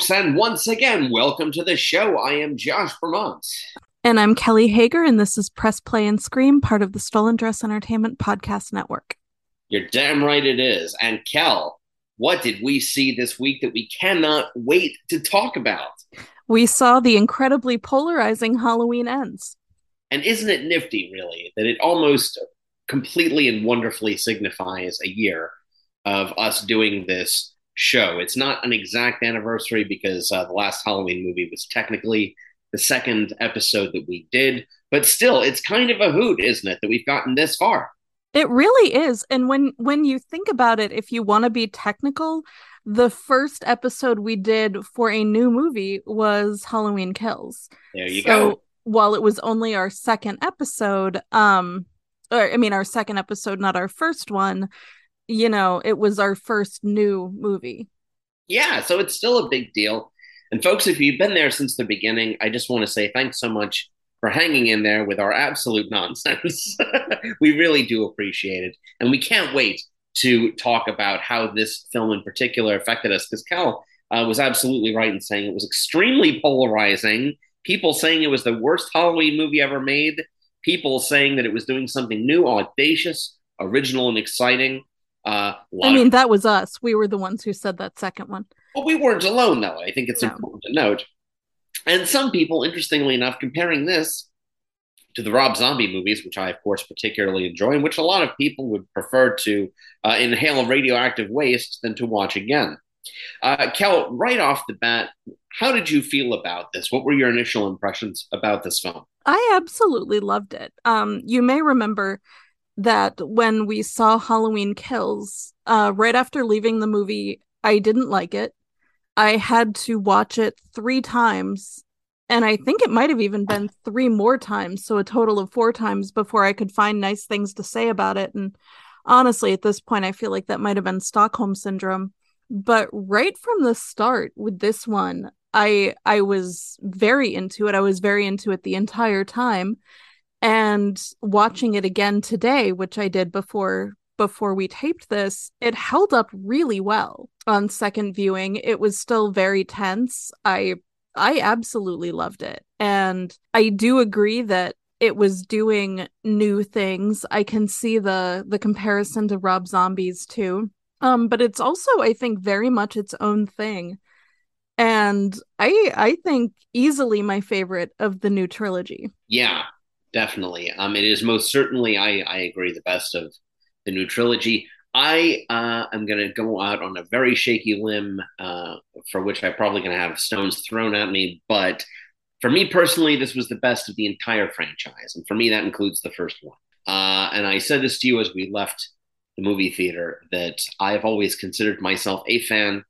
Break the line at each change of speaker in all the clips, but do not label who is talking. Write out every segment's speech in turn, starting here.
folks, and once again, welcome to the show. I am Josh Vermont.
And I'm Kelly Hager, and this is Press Play and Scream, part of the Stolen Dress Entertainment Podcast Network.
You're damn right it is. And Kel, what did we see this week that we cannot wait to talk about?
We saw the incredibly polarizing Halloween ends.
And isn't it nifty, really, that it almost completely and wonderfully signifies a year of us doing this show? It's not an exact anniversary because uh, the last Halloween movie was technically the second episode that we did, but still, it's kind of a hoot, isn't it, that we've gotten this far?
It really is. And when when you think about it, if you want to be technical, the first episode we did for a new movie was Halloween Kills.
There you
so,
go.
While it was only our second episode, um or I mean our second episode, not our first one, you know, it was our first new movie.
Yeah, so it's still a big deal. And folks, if you've been there since the beginning, I just want to say thanks so much for hanging in there with our absolute nonsense. we really do appreciate it. And we can't wait to talk about how this film in particular affected us because Cal uh, was absolutely right in saying it was extremely polarizing. People saying it was the worst Halloween movie ever made, people saying that it was doing something new, audacious, original, and exciting. Uh,
I mean, of- that was us. We were the ones who said that second one.
Well, we weren't alone, though. I think it's no. important to note. And some people, interestingly enough, comparing this to the Rob Zombie movies, which I, of course, particularly enjoy, and which a lot of people would prefer to uh, inhale radioactive waste than to watch again. Uh, Kel, right off the bat, how did you feel about this? What were your initial impressions about this film?
I absolutely loved it. Um, you may remember that when we saw Halloween Kills, uh, right after leaving the movie, I didn't like it. I had to watch it three times. And I think it might have even been three more times. So a total of four times before I could find nice things to say about it. And honestly, at this point, I feel like that might have been Stockholm syndrome. But right from the start with this one, I I was very into it. I was very into it the entire time. And watching it again today, which I did before before we taped this, it held up really well on second viewing. It was still very tense. I I absolutely loved it. And I do agree that it was doing new things. I can see the the comparison to Rob Zombies too. Um but it's also I think very much its own thing. And I I think easily my favorite of the new trilogy.
Yeah, definitely. Um it is most certainly I I agree the best of the new trilogy. I uh, am going to go out on a very shaky limb, uh, for which I'm probably going to have stones thrown at me. But for me personally, this was the best of the entire franchise, and for me, that includes the first one. Uh, and I said this to you as we left the movie theater that I've always considered myself a fan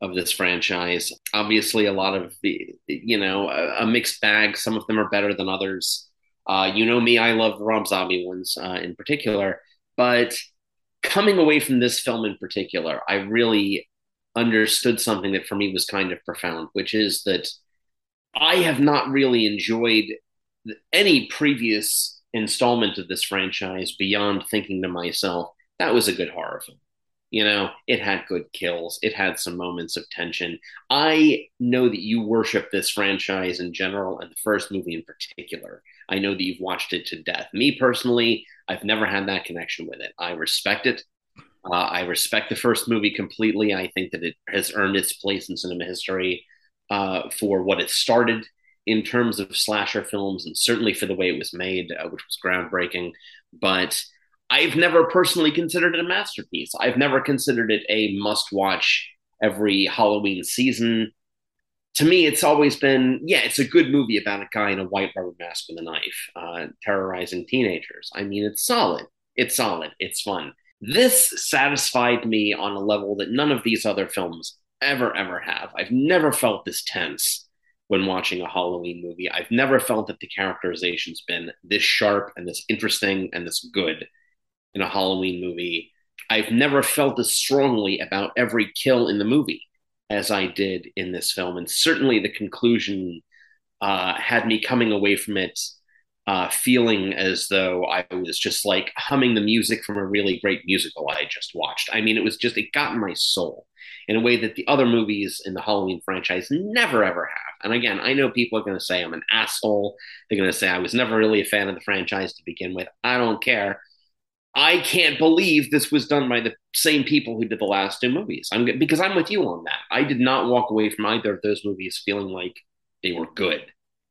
of this franchise. Obviously, a lot of the, you know, a, a mixed bag. Some of them are better than others. Uh, you know me, I love the Rob Zombie ones uh, in particular. But coming away from this film in particular, I really understood something that for me was kind of profound, which is that I have not really enjoyed any previous installment of this franchise beyond thinking to myself, that was a good horror film. You know, it had good kills, it had some moments of tension. I know that you worship this franchise in general and the first movie in particular. I know that you've watched it to death. Me personally, I've never had that connection with it. I respect it. Uh, I respect the first movie completely. I think that it has earned its place in cinema history uh, for what it started in terms of slasher films, and certainly for the way it was made, uh, which was groundbreaking. But I've never personally considered it a masterpiece. I've never considered it a must-watch every Halloween season to me, it's always been, yeah, it's a good movie about a guy in a white rubber mask with a knife, uh, terrorizing teenagers. I mean, it's solid. It's solid. It's fun. This satisfied me on a level that none of these other films ever, ever have. I've never felt this tense when watching a Halloween movie. I've never felt that the characterization's been this sharp and this interesting and this good in a Halloween movie. I've never felt this strongly about every kill in the movie as I did in this film. And certainly the conclusion uh, had me coming away from it uh, feeling as though I was just like humming the music from a really great musical I just watched. I mean, it was just, it got in my soul. in a way that the other movies in the Halloween franchise never ever have. And again, I know people are going to say I'm an asshole. They're going to say I was never really a fan of the franchise to begin with. I don't care. I can't believe this was done by the same people who did the last two movies. I'm because I'm with you on that. I did not walk away from either of those movies feeling like they were good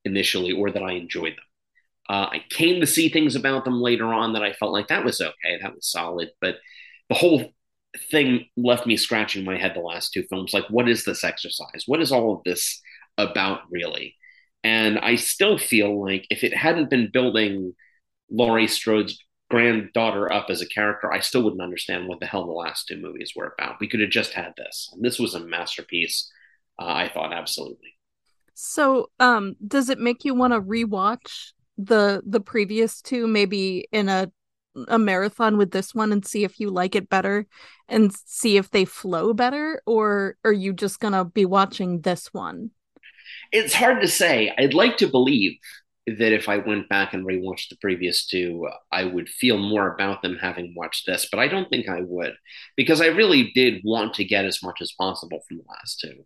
initially or that I enjoyed them. Uh, I came to see things about them later on that I felt like that was okay, that was solid, but the whole thing left me scratching my head the last two films. Like, what is this exercise? What is all of this about, really? And I still feel like if it hadn't been building Laurie Strode's granddaughter up as a character, I still wouldn't understand what the hell the last two movies were about. We could have just had this. And this was a masterpiece. Uh, I thought absolutely.
So, um, does it make you want to rewatch the the previous two, maybe in a a marathon with this one and see if you like it better and see if they flow better, or are you just gonna be watching this one?
It's hard to say. I'd like to believe that if I went back and rewatched the previous two, I would feel more about them having watched this, but I don't think I would because I really did want to get as much as possible from the last two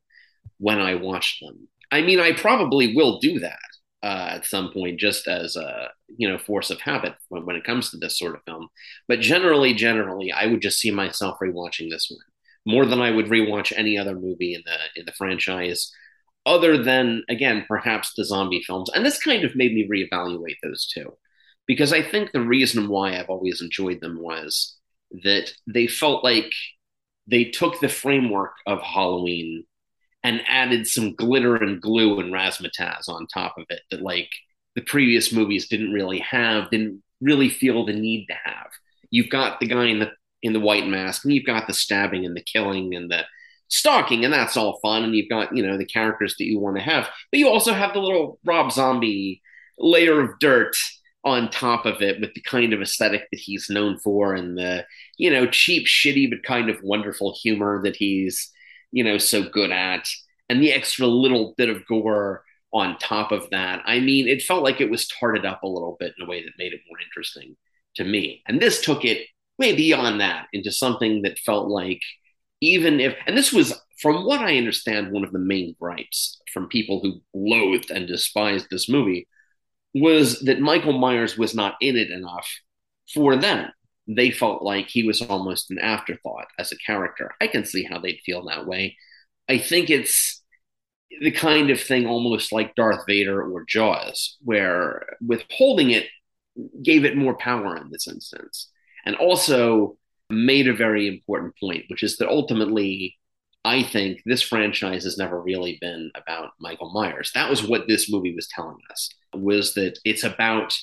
when I watched them. I mean, I probably will do that uh, at some point, just as a you know force of habit when, when it comes to this sort of film. But generally, generally, I would just see myself rewatching this one more than I would rewatch any other movie in the in the franchise other than again perhaps the zombie films. And this kind of made me reevaluate those two. Because i think the reason why i've always enjoyed them was that they felt like they took the framework of halloween and added some glitter and glue and razzmatazz on top of it that like the previous movies didn't really have didn't really feel the need to have. You've got the guy in the in the white mask and you've got the stabbing and the killing and the stalking, and that's all fun. And you've got, you know, the characters that you want to have, but you also have the little Rob Zombie layer of dirt on top of it with the kind of aesthetic that he's known for and the, you know, cheap, shitty, but kind of wonderful humor that he's, you know, so good at. And the extra little bit of gore on top of that. I mean, it felt like it was tarted up a little bit in a way that made it more interesting to me. And this took it way beyond that into something that felt like even if, and this was, from what I understand, one of the main gripes from people who loathed and despised this movie was that Michael Myers was not in it enough for them. They felt like he was almost an afterthought as a character. I can see how they'd feel that way. I think it's the kind of thing almost like Darth Vader or Jaws, where withholding it gave it more power in this instance. And also, made a very important point, which is that ultimately, I think this franchise has never really been about Michael Myers. That was what this movie was telling us, was that it's about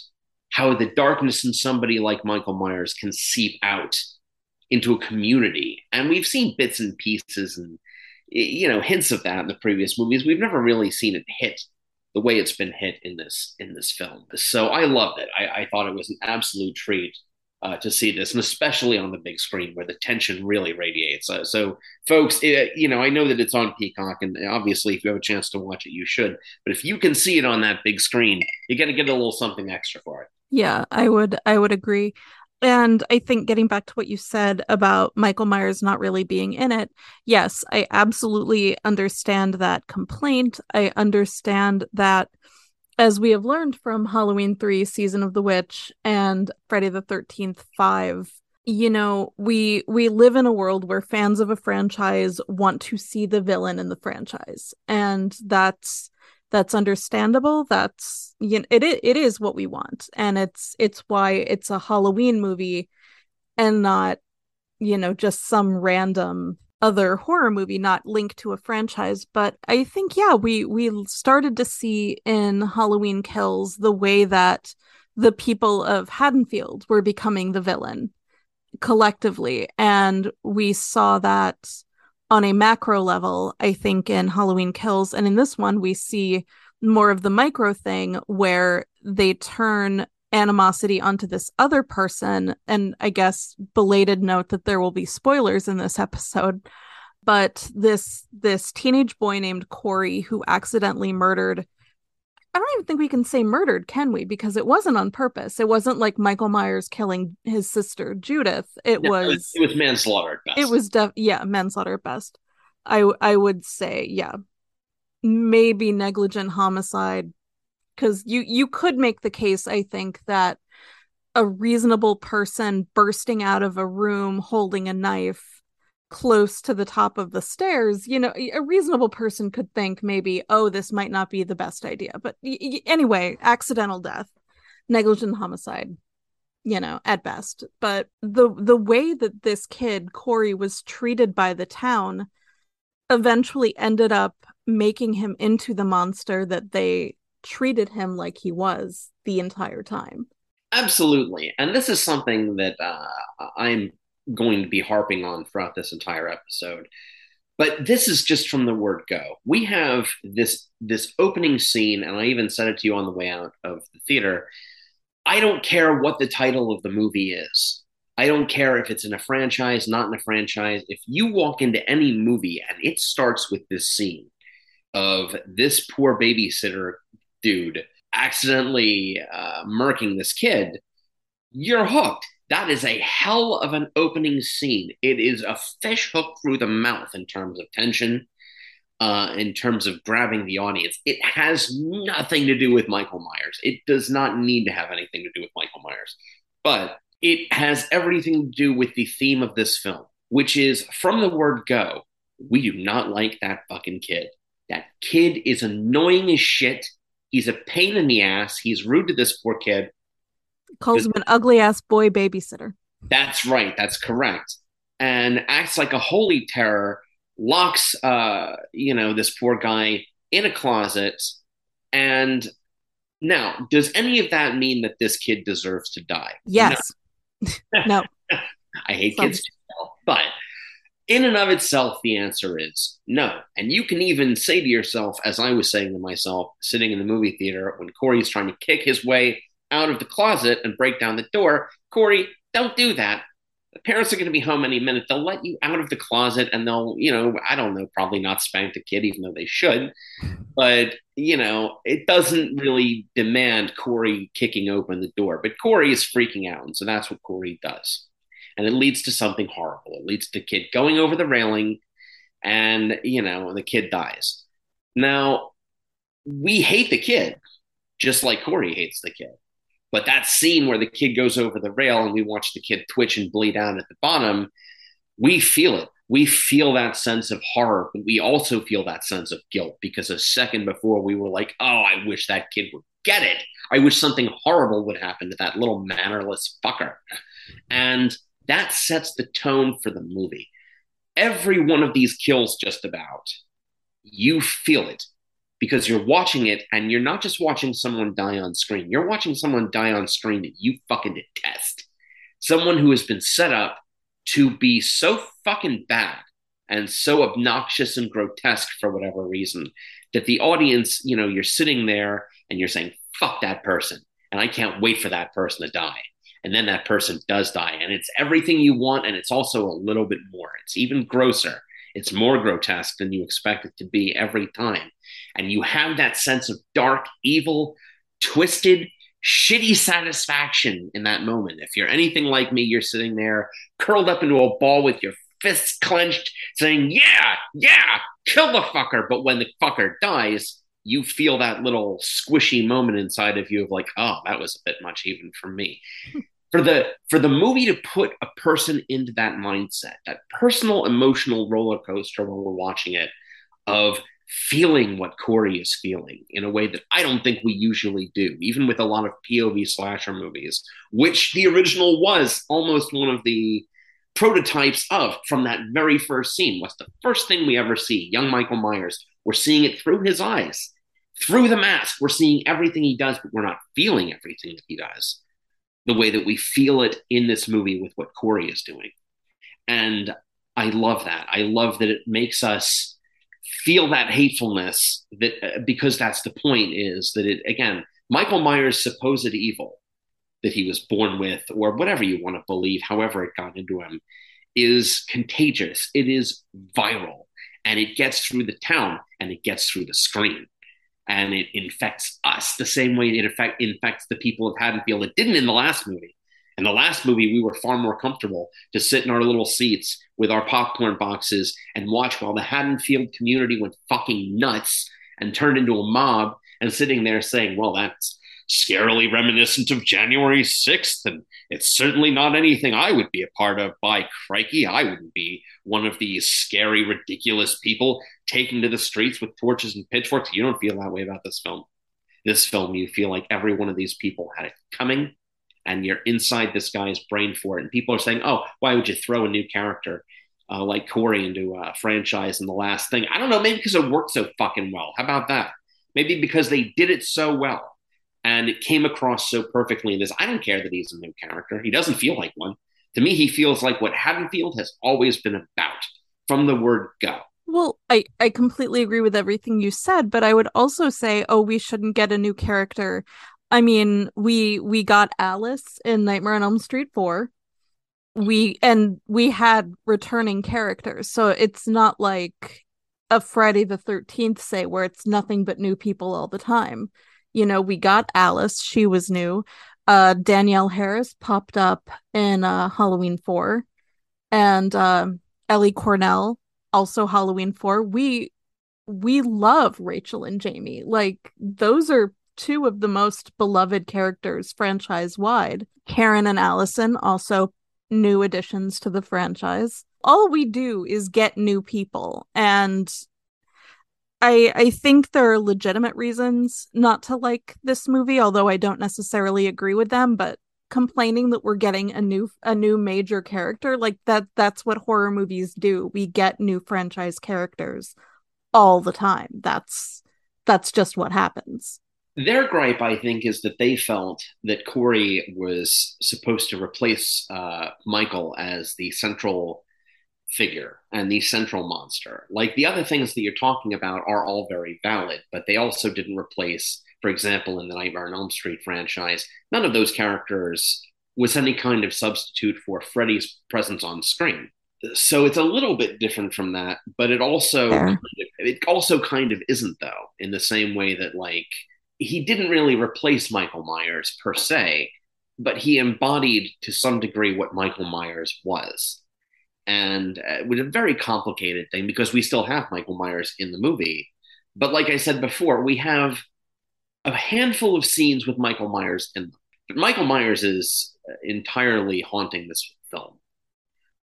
how the darkness in somebody like Michael Myers can seep out into a community. And we've seen bits and pieces and you know hints of that in the previous movies. We've never really seen it hit the way it's been hit in this in this film. So I loved it. I, I thought it was an absolute treat uh, to see this, and especially on the big screen where the tension really radiates. Uh, so, folks, it, you know, I know that it's on Peacock, and obviously, if you have a chance to watch it, you should. But if you can see it on that big screen, you got to get a little something extra for it.
Yeah, I would. I would agree. And I think getting back to what you said about Michael Myers not really being in it, yes, I absolutely understand that complaint. I understand that as we have learned from Halloween 3 Season of the Witch and Friday the 13th 5 you know we we live in a world where fans of a franchise want to see the villain in the franchise. And that's that's understandable. That's you know, it it is what we want. And it's it's why it's a Halloween movie and not you know just some random other horror movie not linked to a franchise but i think yeah we we started to see in halloween kills the way that the people of haddonfield were becoming the villain collectively. And we saw that on a macro level i think in halloween kills. And in this one we see more of the micro thing where they turn animosity onto this other person. And i guess belated note that there will be spoilers in this episode but this this teenage boy named corey who accidentally murdered i don't even think we can say murdered can we? Because it wasn't on purpose. It wasn't like michael myers killing his sister judith. It, no, was,
it was manslaughter
it was def- yeah manslaughter at best. I I would say yeah, maybe negligent homicide because you you could make the case I think that a reasonable person bursting out of a room holding a knife close to the top of the stairs, you know, a reasonable person could think maybe, oh, this might not be the best idea. But y- y- anyway, accidental death, negligent homicide, you know, at best. But the the way that this kid Corey was treated by the town eventually ended up making him into the monster that they treated him like he was the entire time.
Absolutely. And this is something that uh, I'm going to be harping on throughout this entire episode. But this is just from the word go. We have this this opening scene, and I even said it to you on the way out of the theater. I don't care what the title of the movie is. I don't care if it's in a franchise, not in a franchise. If you walk into any movie and it starts with this scene of this poor babysitter dude accidentally uh, murking this kid, you're hooked. That is a hell of an opening scene. It is a fish hook through the mouth in terms of tension, uh, in terms of grabbing the audience. It has nothing to do with Michael Myers. It does not need to have anything to do with Michael Myers, but it has everything to do with the theme of this film, which is from the word go, we do not like that fucking kid. That kid is annoying as shit. He's a pain in the ass. He's rude to this poor kid.
Calls him an ugly ass boy babysitter.
That's right. That's correct. And acts like a holy terror, locks, uh, you know, this poor guy in a closet. And now, does any of that mean that this kid deserves to die?
Yes. No. no.
I hate Some. kids but in and of itself, the answer is no. And you can even say to yourself, as I was saying to myself, sitting in the movie theater when Corey's trying to kick his way out of the closet and break down the door, Corey, don't do that. The parents are going to be home any minute. They'll let you out of the closet and they'll, you know, I don't know, probably not spank the kid, even though they should. But, you know, it doesn't really demand Corey kicking open the door. But Corey is freaking out. And so that's what Corey does and it leads to something horrible. It leads to the kid going over the railing, and you know the kid dies. Now we hate the kid, just like Corey hates the kid. But that scene where the kid goes over the rail and we watch the kid twitch and bleed out at the bottom, we feel it. We feel that sense of horror, but we also feel that sense of guilt because a second before we were like, oh, I wish that kid would get it. I wish something horrible would happen to that little mannerless fucker. And that sets the tone for the movie. Every one of these kills, just about, you feel it because you're watching it and you're not just watching someone die on screen, you're watching someone die on screen that you fucking detest. Someone who has been set up to be so fucking bad and so obnoxious and grotesque for whatever reason that the audience, you know, you're sitting there and you're saying, fuck that person. And I can't wait for that person to die and then that person does die and it's everything you want and it's also a little bit more. It's even grosser. It's more grotesque than you expect it to be every time. And you have that sense of dark evil twisted shitty satisfaction in that moment. If you're anything like me you're sitting there curled up into a ball with your fists clenched saying yeah yeah kill the fucker. But when the fucker dies you feel that little squishy moment inside of you of like, oh, that was a bit much even for me for the for the movie to put a person into that mindset, that personal emotional roller coaster when we're watching it, of feeling what Corey is feeling in a way that I don't think we usually do, even with a lot of POV slasher movies, which the original was almost one of the prototypes of from that very first scene. What's the first thing we ever see? Young Michael Myers. We're seeing it through his eyes. Through the mask, we're seeing everything he does, but we're not feeling everything that he does the way that we feel it in this movie with what Corey is doing. And I love that. I love that it makes us feel that hatefulness that uh, because that's the point is that it again Michael Myers supposed evil that he was born with or whatever you want to believe however it got into him is contagious it is viral and it gets through the town and it gets through the screen and it infects us the same way it infects the people of Haddonfield. It didn't in the last movie. In the last movie, we were far more comfortable to sit in our little seats with our popcorn boxes and watch while the Haddonfield community went fucking nuts and turned into a mob and sitting there saying, well, that's scarily reminiscent of January 6th, and it's certainly not anything I would be a part of. By crikey, I wouldn't be one of these scary, ridiculous people taking to the streets with torches and pitchforks. You don't feel that way about this film. This film, you feel like every one of these people had it coming, and you're inside this guy's brain for it. And people are saying, oh, why would you throw a new character? Uh, like Corey into a franchise in the last thing. I don't know, maybe because it worked so fucking well. How about that? Maybe because they did it so well and it came across so perfectly in this. I don't care that he's a new character. He doesn't feel like one. To me, he feels like what Haddonfield has always been about from the word go.
Well, I, I completely agree with everything you said, but I would also say, oh, we shouldn't get a new character. I mean, we we got Alice in Nightmare on Elm Street 4. We and we had returning characters. So it's not like a Friday the 13th say where it's nothing but new people all the time you know, we got Alice, she was new. Uh, Danielle Harris popped up in uh, Halloween 4 and uh, Ellie Cornell also Halloween 4. We we love Rachel and Jamie. Like those are two of the most beloved characters franchise wide. Karen and Allison also new additions to the franchise. All we do is get new people and I I think there are legitimate reasons not to like this movie, although I don't necessarily agree with them, but complaining that we're getting a new a new major character like that that's what horror movies do. We get new franchise characters all the time. That's that's just what happens.
Their gripe, I think, is that they felt that Corey was supposed to replace uh, Michael as the central figure and the central monster. Like the other things that you're talking about are all very valid, but they also didn't replace, for example, in the Nightmare on Elm Street franchise, none of those characters was any kind of substitute for Freddy's presence on screen. So it's a little bit different from that, but it also yeah. it also kind of isn't though, in the same way that like he didn't really replace Michael Myers per se, but he embodied to some degree what Michael Myers was and uh, it was a very complicated thing because we still have Michael Myers in the movie. But like I said before, we have a handful of scenes with Michael Myers in them. But Michael Myers is entirely haunting this film.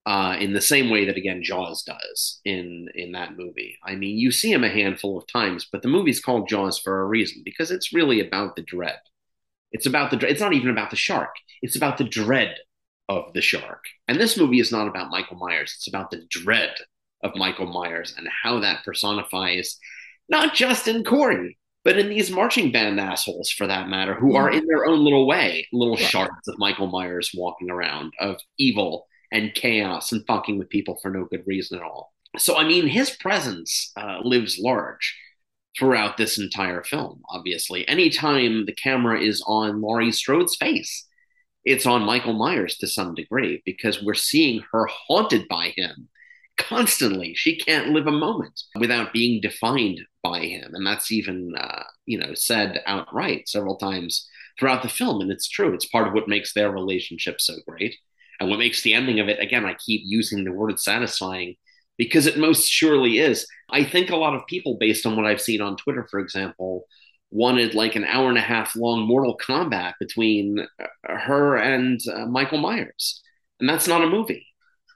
Uh, in the same way that again Jaws does in in that movie. I mean, you see him a handful of times, but the movie's called Jaws for a reason because it's really about the dread. It's about the. It's not even about the shark. It's about the dread of the shark. And this movie is not about Michael Myers, it's about the dread of Michael Myers and how that personifies not just in Corey, but in these marching band assholes for that matter, who are in their own little way, little yeah. sharks of Michael Myers walking around of evil and chaos and fucking with people for no good reason at all. So, I mean, his presence uh, lives large throughout this entire film, obviously. Anytime the camera is on Laurie Strode's face, it's on Michael Myers to some degree because we're seeing her haunted by him constantly. She can't live a moment without being defined by him. And that's even, uh, you know, said outright several times throughout the film. And it's true. It's part of what makes their relationship so great. And what makes the ending of it, again, I keep using the word satisfying because it most surely is. I think a lot of people, based on what I've seen on Twitter, for example, wanted like an hour and a half long Mortal Kombat between uh, her and uh, Michael Myers. And that's not a movie.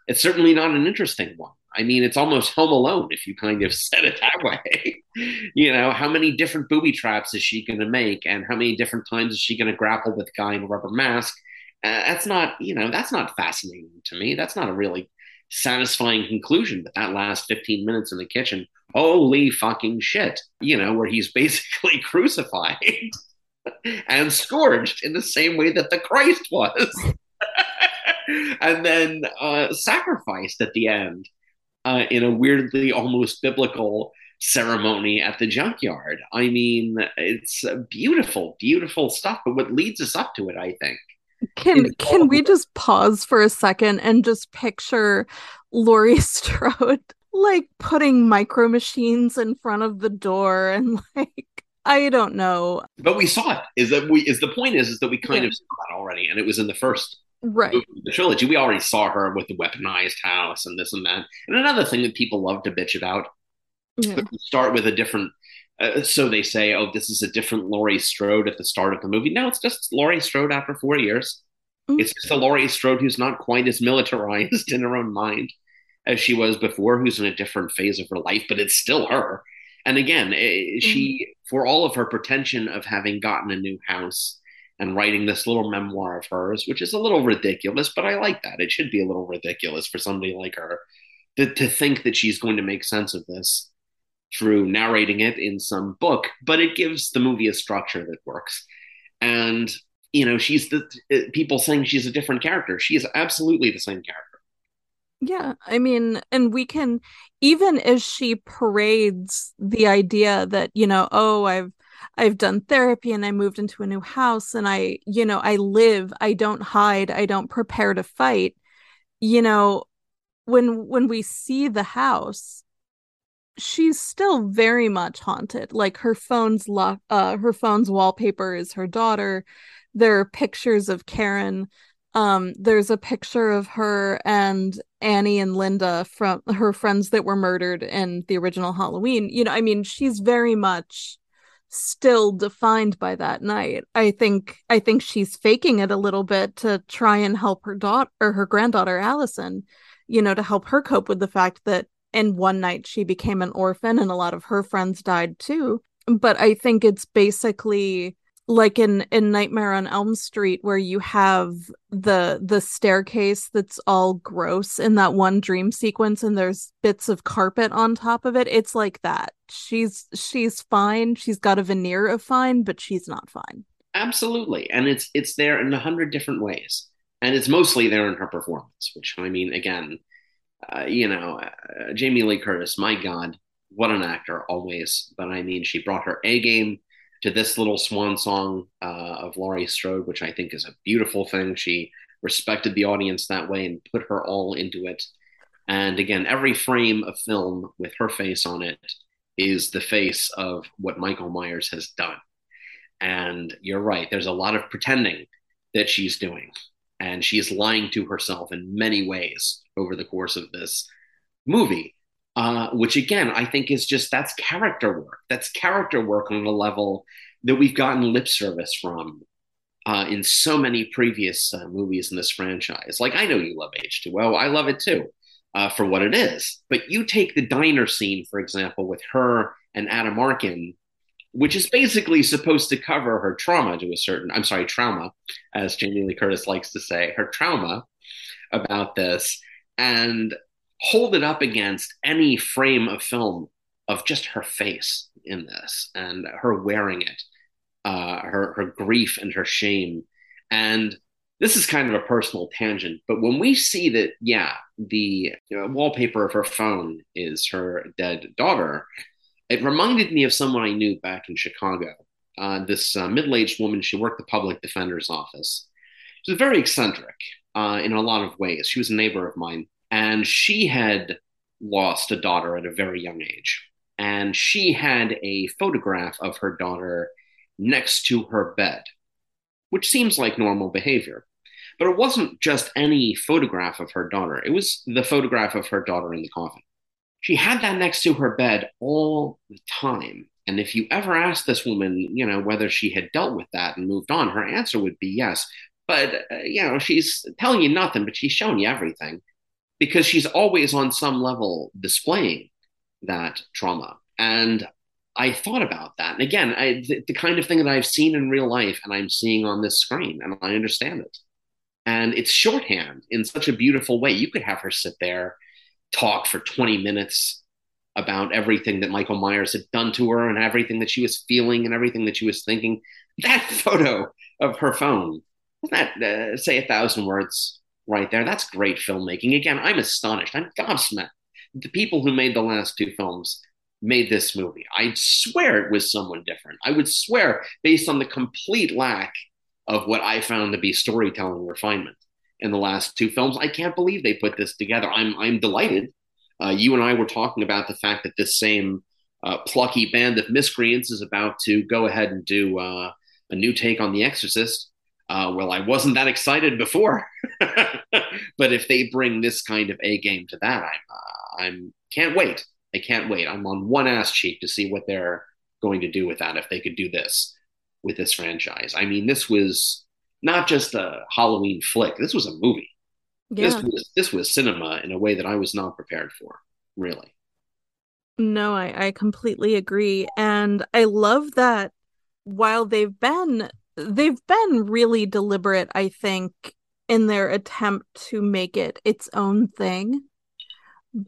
It's certainly not an interesting one. I mean, it's almost Home Alone if you kind of said it that way. you know, how many different booby traps is she going to make, and how many different times is she going to grapple with guy in a rubber mask? Uh, that's not, you know, that's not fascinating to me. That's not a really satisfying conclusion. But that last 15 minutes in the kitchen holy fucking shit, you know, where he's basically crucified and scourged in the same way that the Christ was. and then uh, sacrificed at the end uh, in a weirdly almost biblical ceremony at the junkyard. I mean, it's beautiful, beautiful stuff. But what leads us up to it, I think,
can can we just pause for a second and just picture Laurie Strode like putting micro machines in front of the door and like I don't know.
But we saw it. Is that we is the point is is that we kind yeah. of saw that already and it was in the first
right
the trilogy. We already saw her with the weaponized house and this and that. And another thing that people love to bitch about yeah. start with a different. Uh, so they say, "Oh, this is a different Laurie Strode at the start of the movie." No, it's just Laurie Strode after four years. Mm-hmm. It's just a Laurie Strode who's not quite as militarized in her own mind as she was before, who's in a different phase of her life, but it's still her. And again, mm-hmm. she, for all of her pretension of having gotten a new house and writing this little memoir of hers, which is a little ridiculous, but I like that. It should be a little ridiculous for somebody like her to, to think that she's going to make sense of this through narrating it in some book, but it gives the movie a structure that works. And you know, she's the people saying she's a different character. She is absolutely the same character.
Yeah, I mean, and we can even as she parades the idea that, you know, oh, I've I've done therapy and I moved into a new house and I, you know, I live, I don't hide, I don't prepare to fight. You know, when when we see the house, she's still very much haunted. Like her phone's lock uh her phone's wallpaper is her daughter. There are pictures of Karen um there's a picture of her and Annie and Linda from her friends that were murdered in the original Halloween. You know, I mean, she's very much still defined by that night. I think I think she's faking it a little bit to try and help her daughter or her granddaughter Allison, you know, to help her cope with the fact that in one night she became an orphan and a lot of her friends died too. But I think it's basically like in in Nightmare on Elm Street where you have the the staircase that's all gross in that one dream sequence and there's bits of carpet on top of it. It's like that. She's she's fine. She's got a veneer of fine but she's not fine.
Absolutely. And it's it's there in a hundred different ways. And it's mostly there in her performance which i mean again uh, you know uh, jamie lee curtis my god what an actor always but i mean she brought her a game to this little swan song uh, of Laurie Strode, which I think is a beautiful thing. She respected the audience that way and put her all into it. And again, every frame of film with her face on it is the face of what Michael Myers has done. And you're right, there's a lot of pretending that she's doing. And she is lying to herself in many ways over the course of this movie. Uh, which again I think is just that's character work. That's character work on a level that we've gotten lip service from uh, in so many previous uh, movies in this franchise. Like I know you love H2O, I love it too uh, for what it is. But you take the diner scene, for example, with her and Adam Arkin, which is basically supposed to cover her trauma to a certain, I'm sorry, trauma, as Jamie Lee Curtis likes to say, her trauma about this. And hold it up against any frame of film of just her face in this and her wearing it, uh, her her grief and her shame, and this is kind of a personal tangent, but when we see that, yeah, the you know, wallpaper of her phone is her dead daughter, it reminded me of someone I knew back in Chicago. Uh, this uh, middle-aged woman, she worked the public defender's office. She was very eccentric uh, in a lot of ways. She was a neighbor of mine and she had lost a daughter at a very young age. And she had a photograph of her daughter next to her bed, which seems like normal behavior. But it wasn't just any photograph of her daughter, it was the photograph of her daughter in the coffin. She had that next to her bed all the time. And if you ever asked this woman, you know, whether she had dealt with that and moved on, her answer would be yes. But, uh, you know, she's telling you nothing, but she's showing you everything because she's always on some level displaying that trauma. And I thought about that. And again, I, the, the, kind of thing that I've seen in real life and I'm seeing on this screen, and I understand it. And it's shorthand in such a beautiful way. You could have her sit there, talk for 20 minutes about everything that Michael Myers had done to her and everything that she was feeling and everything that she was thinking. That photo of her phone, doesn't that uh, say a thousand words? right there. That's great filmmaking. Again, I'm astonished. I'm gobsmacked. The people who made the last two films made this movie. I'd swear it was someone different. I would swear, based on the complete lack of what I found to be storytelling refinement in the last two films, I can't believe they put this together. I'm I'm delighted. Uh, you and I were talking about the fact that this same uh, plucky band of miscreants is about to go ahead and do uh, a new take on The Exorcist. Uh, well, I wasn't that excited before, but if they bring this kind of A game to that, I'm uh, I'm can't wait. I can't wait. I'm on one ass cheek to see what they're going to do with that if they could do this with this franchise. I mean, this was not just a Halloween flick. This was a movie. Yeah. This was this was cinema in a way that I was not prepared for, really.
No, I, I completely agree. And I love that while they've been they've been really deliberate, I think, in their attempt to make it its own thing.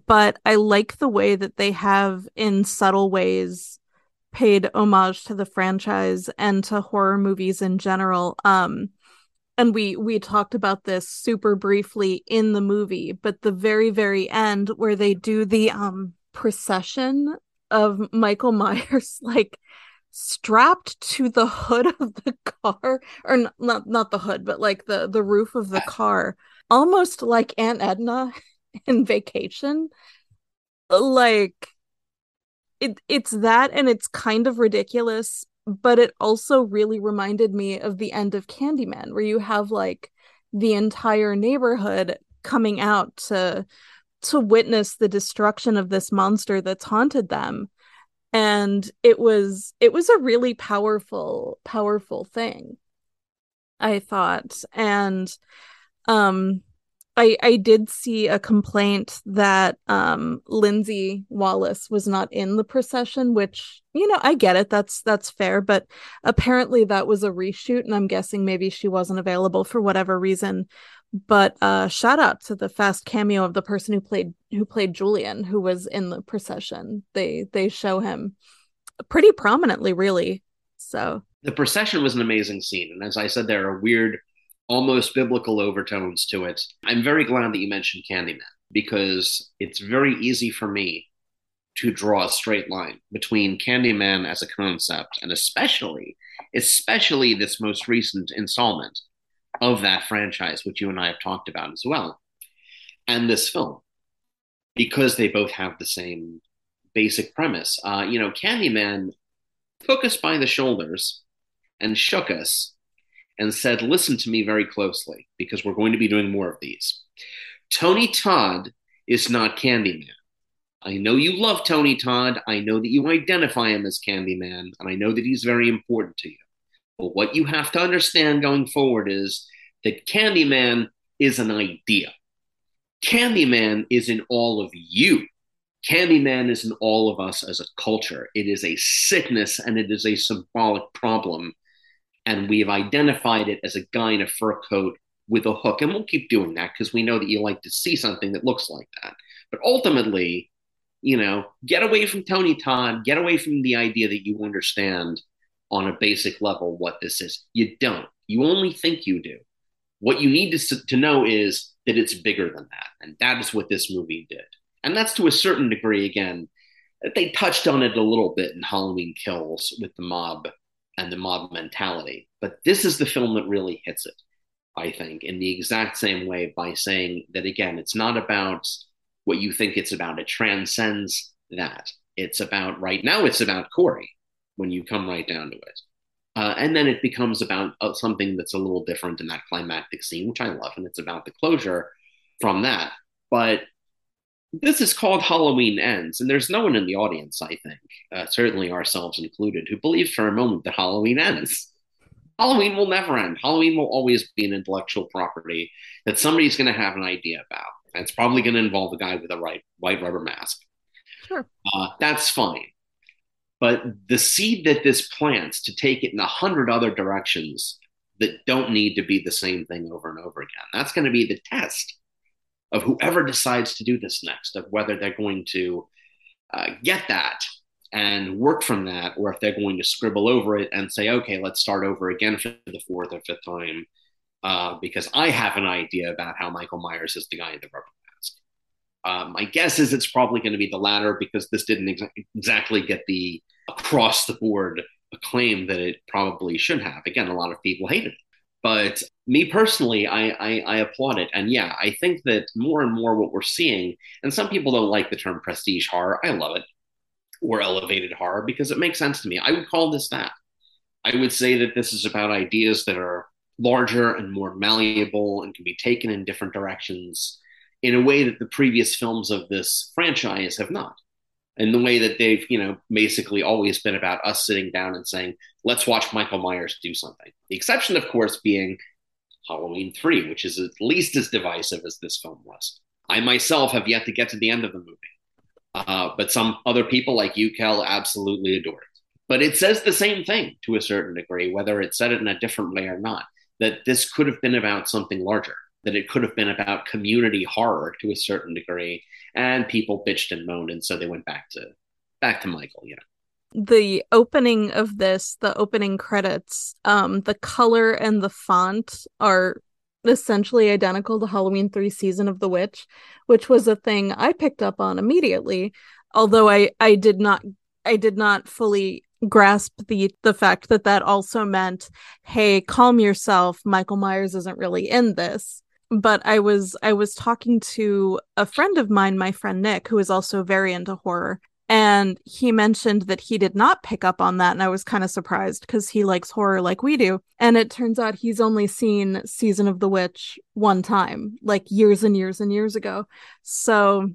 But I like the way that they have in subtle ways paid homage to the franchise and to horror movies in general. Um and we we talked about this super briefly in the movie, but the very very end where they do the um procession of Michael Myers like strapped to the hood of the car or not, not not the hood but like the the roof of the car almost like Aunt Edna in vacation. Like it it's that and it's kind of ridiculous but it also really reminded me of the end of Candyman where you have like the entire neighborhood coming out to to witness the destruction of this monster that's haunted them. And it was it was a really powerful powerful thing i thought. And um i i did see a complaint that um lindsey wallace was not in the procession which you know i get it. That's that's fair. But apparently that was a reshoot and i'm guessing maybe she wasn't available for whatever reason. But uh shout out to the fast cameo of the person who played who played Julian who was in the procession. They they show him pretty prominently really. So
the procession was an amazing scene and as i said there are weird almost biblical overtones to it i'm very glad that you mentioned candyman because it's very easy for me to draw a straight line between candyman as a concept and especially especially this most recent installment of that franchise, which you and I have talked about as well, and this film, because they both have the same basic premise. Uh, you know, Candyman took us by the shoulders and shook us and said, Listen to me very closely, because we're going to be doing more of these. Tony Todd is not Candyman. I know you love Tony Todd. I know that you identify him as Candyman, and I know that he's very important to you. But what you have to understand going forward is that Candyman is an idea. Candyman is in all of you. Candyman is in all of us as a culture. It is a sickness and it is a symbolic problem. And we have identified it as a guy in a fur coat with a hook. And we'll keep doing that because we know that you like to see something that looks like that. But ultimately, you know, get away from Tony Todd, get away from the idea that you understand on a basic level what this is. You don't. You only think you do. What you need to, to know is that it's bigger than that. And that is what this movie did. And that's to a certain degree, again, they touched on it a little bit in Halloween Kills with the mob and the mob mentality. But this is the film that really hits it, I think, in the exact same way by saying that, again, it's not about what you think it's about. It transcends that. It's about, right now, it's about Corey when you come right down to it. Uh, and then it becomes about uh, something that's a little different in that climactic scene, which I love, and it's about the closure from that. But this is called Halloween Ends, and there's no one in the audience, I think, uh, certainly ourselves included, who believes for a moment that Halloween ends. Halloween will never end. Halloween will always be an intellectual property that somebody's going to have an idea about. And it's probably going to involve a guy with a right, white rubber mask.
Sure.
Uh, that's fine. But the seed that this plants to take it in a hundred other directions that don't need to be the same thing over and over again, that's going to be the test of whoever decides to do this next, of whether they're going to uh, get that and work from that, or if they're going to scribble over it and say, okay, let's start over again for the fourth or fifth time, uh, because I have an idea about how Michael Myers is the guy in the rubber mask. Um, my guess is it's probably going to be the latter because this didn't ex- exactly get the across the board acclaim that it probably should have. Again, a lot of people hated it. But me personally, I, I, I, applaud it. And yeah, I think that more and more what we're seeing, and some people don't like the term prestige horror, I love it, or elevated horror because it makes sense to me. I would call this that. I would say that this is about ideas that are larger and more malleable and can be taken in different directions in a way that the previous films of this franchise have not. In the way that they've, you know, basically always been about us sitting down and saying, let's watch Michael Myers do something. The exception, of course, being Halloween 3, which is at least as divisive as this film was. I myself have yet to get to the end of the movie. Uh, but some other people like you, Kel, absolutely adore it. But it says the same thing to a certain degree, whether it said it in a different way or not, that this could have been about something larger, that it could have been about community horror to a certain degree. And people bitched and moaned, and so they went back to back to Michael, you know.
The opening of this, the opening credits, um, the color and the font are essentially identical to Halloween 3 Season of the Witch, which was a thing I picked up on immediately, although I I did not I did not fully grasp the the fact that that also meant hey calm yourself michael myers isn't really in this but i was i was talking to a friend of mine my friend nick who is also very into horror and he mentioned that he did not pick up on that and i was kind of surprised because he likes horror like we do and it turns out he's only seen season of the witch one time like years and years and years ago. So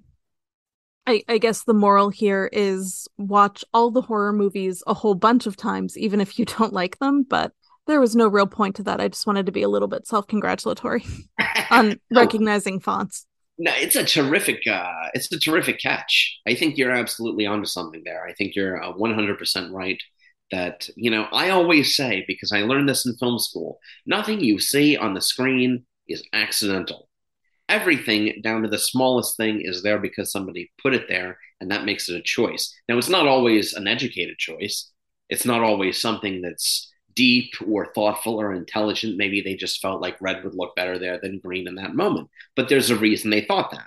I, I guess the moral here is watch all the horror movies a whole bunch of times even if you don't like them but there was no real point to that i just wanted to be a little bit self-congratulatory on recognizing fonts
no, it's a terrific, uh, it's a terrific catch. I think you're absolutely onto something there. I think you're uh, 100% right that, you know, I always say, because I learned this in film school, nothing you see on the screen is accidental. Everything down to the smallest thing is there because somebody put it there and that makes it a choice. Now, it's not always an educated choice. It's not always something that's deep or thoughtful or intelligent. Maybe they just felt like red would look better there than green in that moment. But there's a reason they thought that.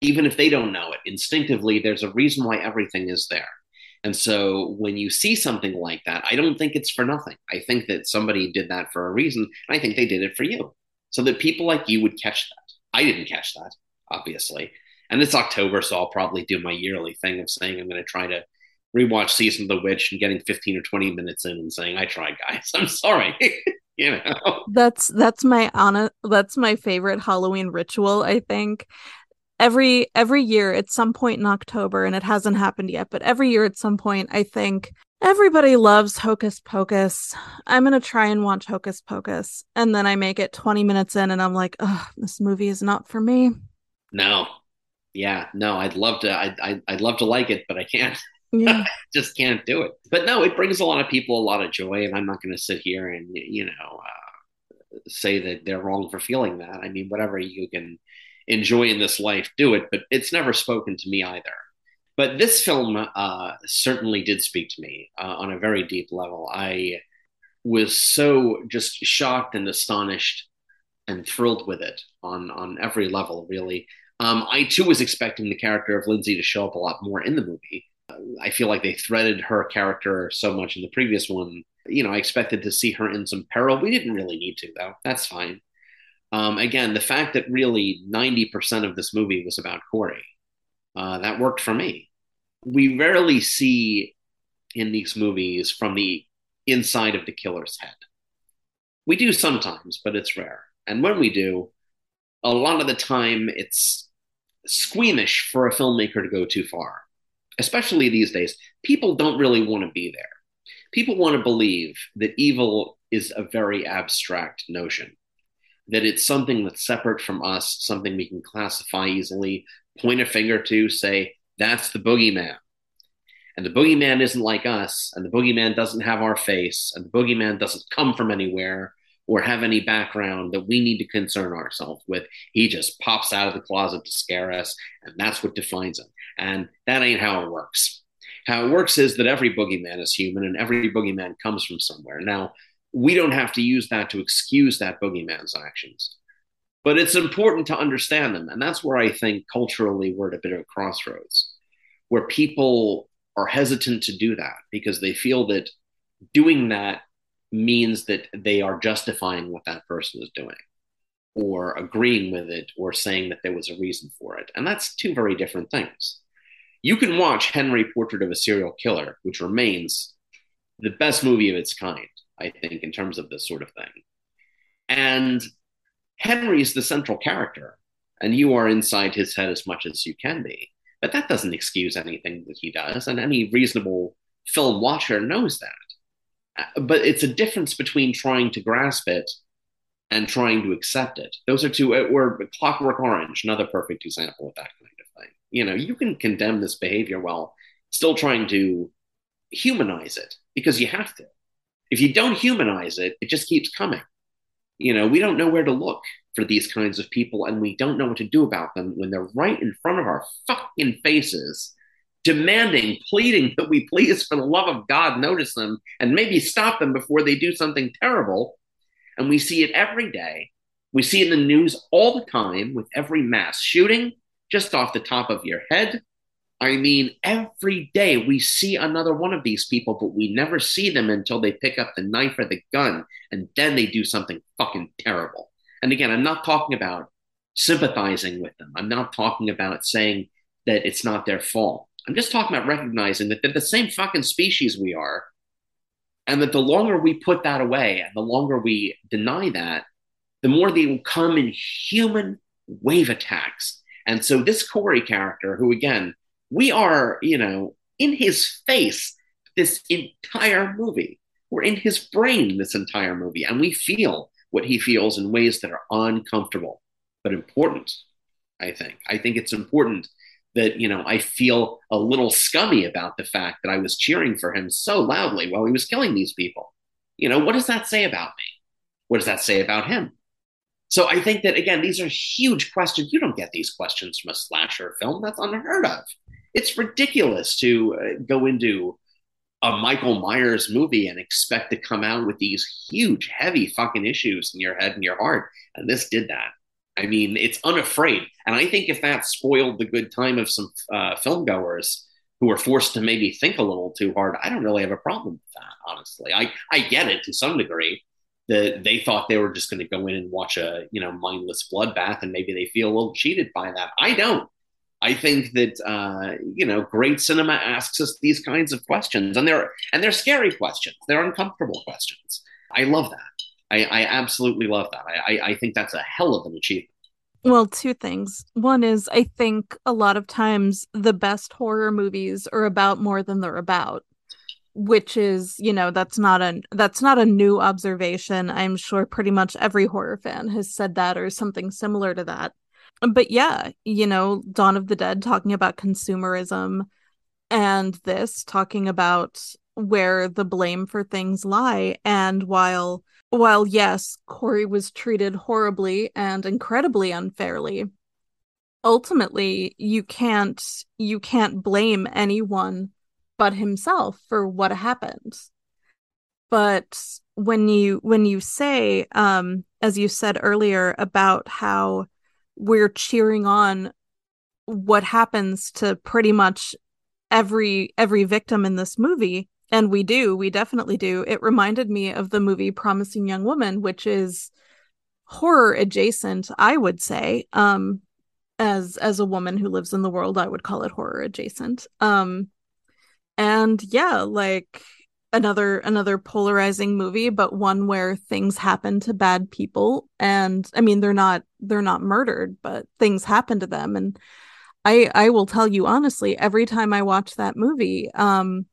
Even if they don't know it, instinctively, there's a reason why everything is there. And so when you see something like that, I don't think it's for nothing. I think that somebody did that for a reason. And I think they did it for you so that people like you would catch that. I didn't catch that, obviously. And it's October, so I'll probably do my yearly thing of saying I'm going to try to rewatch Season of the Witch and getting 15 or 20 minutes in and saying, I tried, guys. I'm sorry. you know.
That's that's my honest that's my favorite Halloween ritual, I think. Every every year at some point in October, and it hasn't happened yet, but every year at some point, I think everybody loves Hocus Pocus. I'm gonna try and watch Hocus Pocus. And then I make it 20 minutes in and I'm like, oh, this movie is not for me.
No. Yeah, no, I'd love to I'd, I'd, I'd love to like it, but I can't.
Yeah.
just can't do it. But no, it brings a lot of people a lot of joy, and I'm not going to sit here and you know uh, say that they're wrong for feeling that. I mean, whatever you can enjoy in this life, do it. But it's never spoken to me either. But this film uh, certainly did speak to me uh, on a very deep level. I was so just shocked and astonished and thrilled with it on on every level, really. Um, I too was expecting the character of Lindsey to show up a lot more in the movie. I feel like they threaded her character so much in the previous one. You know, I expected to see her in some peril. We didn't really need to, though. That's fine. Um, again, the fact that really 90% of this movie was about Corey, uh, that worked for me. We rarely see in these movies from the inside of the killer's head. We do sometimes, but it's rare. And when we do, a lot of the time it's squeamish for a filmmaker to go too far especially these days, people don't really want to be there. People want to believe that evil is a very abstract notion, that it's something that's separate from us, something we can classify easily, point a finger to, say, that's the boogeyman. And the boogeyman isn't like us, and the boogeyman doesn't have our face, and the boogeyman doesn't come from anywhere or have any background that we need to concern ourselves with. He just pops out of the closet to scare us, and that's what defines him. And that ain't how it works. How it works is that every boogeyman is human and every boogeyman comes from somewhere. Now, we don't have to use that to excuse that boogeyman's actions, but it's important to understand them. And that's where I think culturally we're at a bit of a crossroads, where people are hesitant to do that because they feel that doing that means that they are justifying what that person is doing or agreeing with it or saying that there was a reason for it. And that's two very different things. You can watch Henry Portrait of a Serial Killer, which remains the best movie of its kind, I think, in terms of this sort of thing. And Henry is the central character, and you are inside his head as much as you can be. But that doesn't excuse anything that he does, and any reasonable film watcher knows that. Uh, but it's a difference between trying to grasp it and trying to accept it. Those are two, or Clockwork Orange, another perfect example of that kind. You know, you can condemn this behavior while still trying to humanize it because you have to. If you don't humanize it, it just keeps coming. You know, we don't know where to look for these kinds of people and we don't know what to do about them when they're right in front of our fucking faces, demanding, pleading that we please, for the love of God, notice them and maybe stop them before they do something terrible. And we see it every day. We see it in the news all the time with every mass shooting just off the top of your head I mean, every day we see another one of these people, but we never see them until they pick up the knife or the gun, and then they do something fucking terrible. And again, I'm not talking about sympathizing with them. I'm not talking about saying that it's not their fault. I'm just talking about recognizing that they're the same fucking species we are, and that the longer we put that away and the longer we deny that, the more they will come in human wave attacks. And so this Corey character, who again, we are, you know, in his face this entire movie. We're in his brain this entire movie, and we feel what he feels in ways that are uncomfortable but important. I think. I think it's important that you know I feel a little scummy about the fact that I was cheering for him so loudly while he was killing these people. You know, what does that say about me? What does that say about him? So I think that again, these are huge questions. You don't get these questions from a slasher film. That's unheard of it's ridiculous to uh, go into a Michael Myers movie and expect to come out with these huge, heavy fucking issues in your head and your heart. And this did that. I mean, it's unafraid. And I think if that spoiled the good time of some uh, film goers who were forced to maybe think a little too hard, I don't really have a problem with that, honestly. I, I get it to some degree that they thought they were just going to go in and watch a, you know, mindless bloodbath and maybe they feel a little cheated by that. I don't. I think that uh, you know, great cinema asks us these kinds of questions, and they're and they're scary questions. They're uncomfortable questions. I love that. I, I absolutely love that. I, I think that's a hell of an achievement.
Well, two things. One is I think a lot of times the best horror movies are about more than they're about, which is, you know, that's not a that's not a new observation. I'm sure pretty much every horror fan has said that or something similar to that but yeah, you know, Dawn of the Dead talking about consumerism and this talking about where the blame for things lie and while while yes, Corey was treated horribly and incredibly unfairly, ultimately you can't you can't blame anyone but himself for what happened. But when you when you say um as you said earlier about how we're cheering on what happens to pretty much every every victim in this movie and we do we definitely do it reminded me of the movie promising young woman which is horror adjacent i would say um as as a woman who lives in the world i would call it horror adjacent um and yeah like another another polarizing movie but one where things happen to bad people. And i mean they're not they're not murdered but things happen to them. And i i will tell you honestly every time i watch that movie um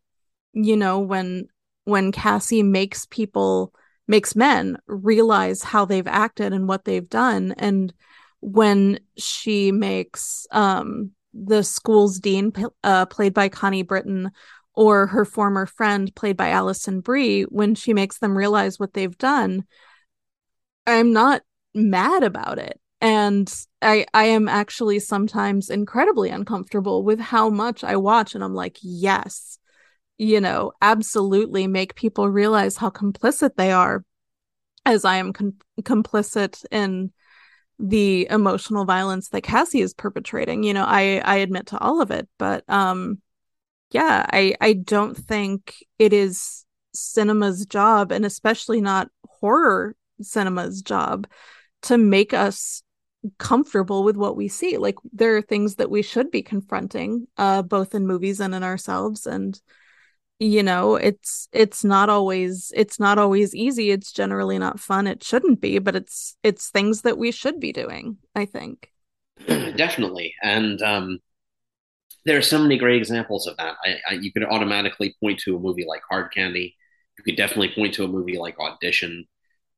you know when when cassie makes people makes men realize how they've acted and what they've done and when she makes um the school's dean uh, played by connie britton or her former friend played by Alison Brie when she makes them realize what they've done I'm not mad about it. And I I am actually sometimes incredibly uncomfortable with how much I watch and I'm like yes you know absolutely make people realize how complicit they are as I am com- complicit in the emotional violence that Cassie is perpetrating you know I I admit to all of it but um yeah, I I don't think it is cinema's job and especially not horror cinema's job to make us comfortable with what we see. Like there are things that we should be confronting uh both in movies and in ourselves and you know it's it's not always it's not always easy. It's generally not fun. It shouldn't be but it's it's things that we should be doing i think.
Definitely. And um there are so many great examples of that. I, I, you could automatically point to a movie like hard candy. You could definitely point to a movie like audition.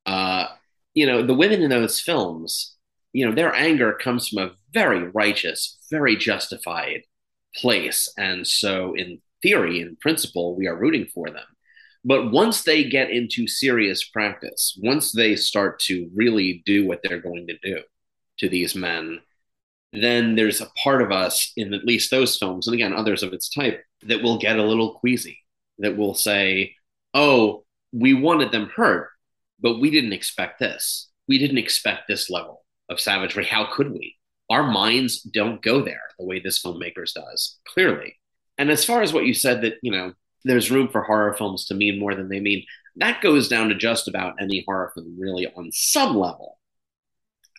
Uh you know the women in those films you know their anger comes from a very righteous very justified place. And so in theory, in principle, we are rooting for them. But once they get into serious practice, once they start to really do what they're going to do to these men, then there's a part of us in at least those films, and again, others of its type, that will get a little queasy, that will say, oh, we wanted them hurt, but we didn't expect this. We didn't expect this level of savagery. How could we? Our minds don't go there the way this filmmakers does, clearly. And as far as what you said that, you know, there's room for horror films to mean more than they mean, that goes down to just about any horror film, really, on some level.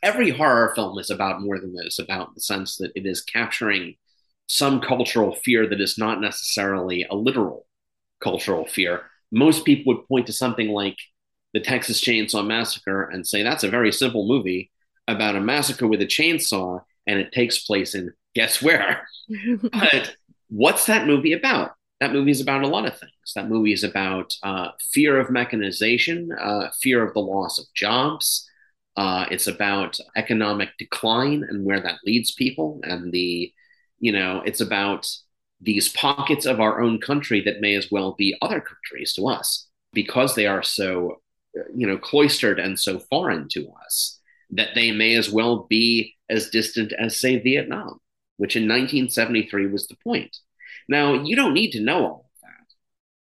Every horror film is about more than this, about the sense that it is capturing some cultural fear that is not necessarily a literal cultural fear. Most people would point to something like the Texas Chainsaw Massacre and say that's a very simple movie about a massacre with a chainsaw and it takes place in guess where. but what's that movie about? That movie is about a lot of things. That movie is about uh, fear of mechanization, uh, fear of the loss of jobs. Uh, it's about economic decline and where that leads people, and the, you know, it's about these pockets of our own country that may as well be other countries to us because they are so, you know, cloistered and so foreign to us that they may as well be as distant as, say, Vietnam which in 1973 was the point. Now, you don't need to know all of that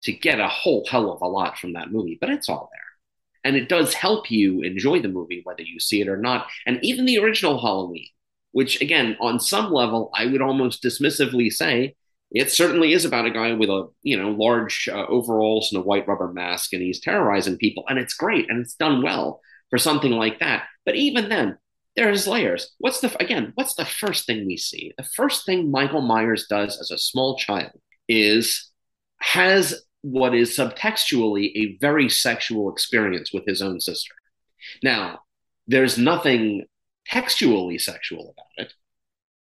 to get a whole hell of a lot from that movie, but it's all there. And it does help you enjoy the movie, whether you see it or not. And even the original Halloween, which, again, on some level, I would almost dismissively say it certainly is about a guy with a you know large uh, overalls and a white rubber mask, and he's terrorizing people, and it's great and it's done well for something like that. But even then, there's layers. What's the again? What's the first thing we see? The first thing Michael Myers does as a small child is has what is subtextually a very sexual experience with his own sister. Now, there's nothing textually sexual about it,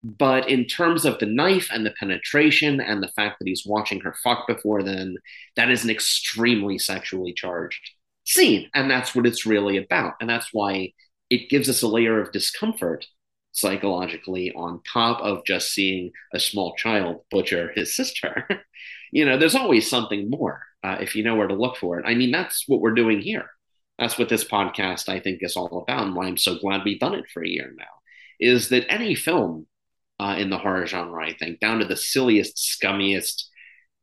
but in terms of the knife and the penetration and the fact that he's watching her fuck before then, that is an extremely sexually charged scene. And that's what it's really about. And that's why it gives us a layer of discomfort psychologically on top of just seeing a small child butcher his sister. you know, there's always something more uh, if you know where to look for it. I mean, that's what we're doing here. That's what this podcast, I think, is all about, and why I'm so glad we've done it for a year now. Is that any film uh, in the horror genre, I think, down to the silliest, scummiest,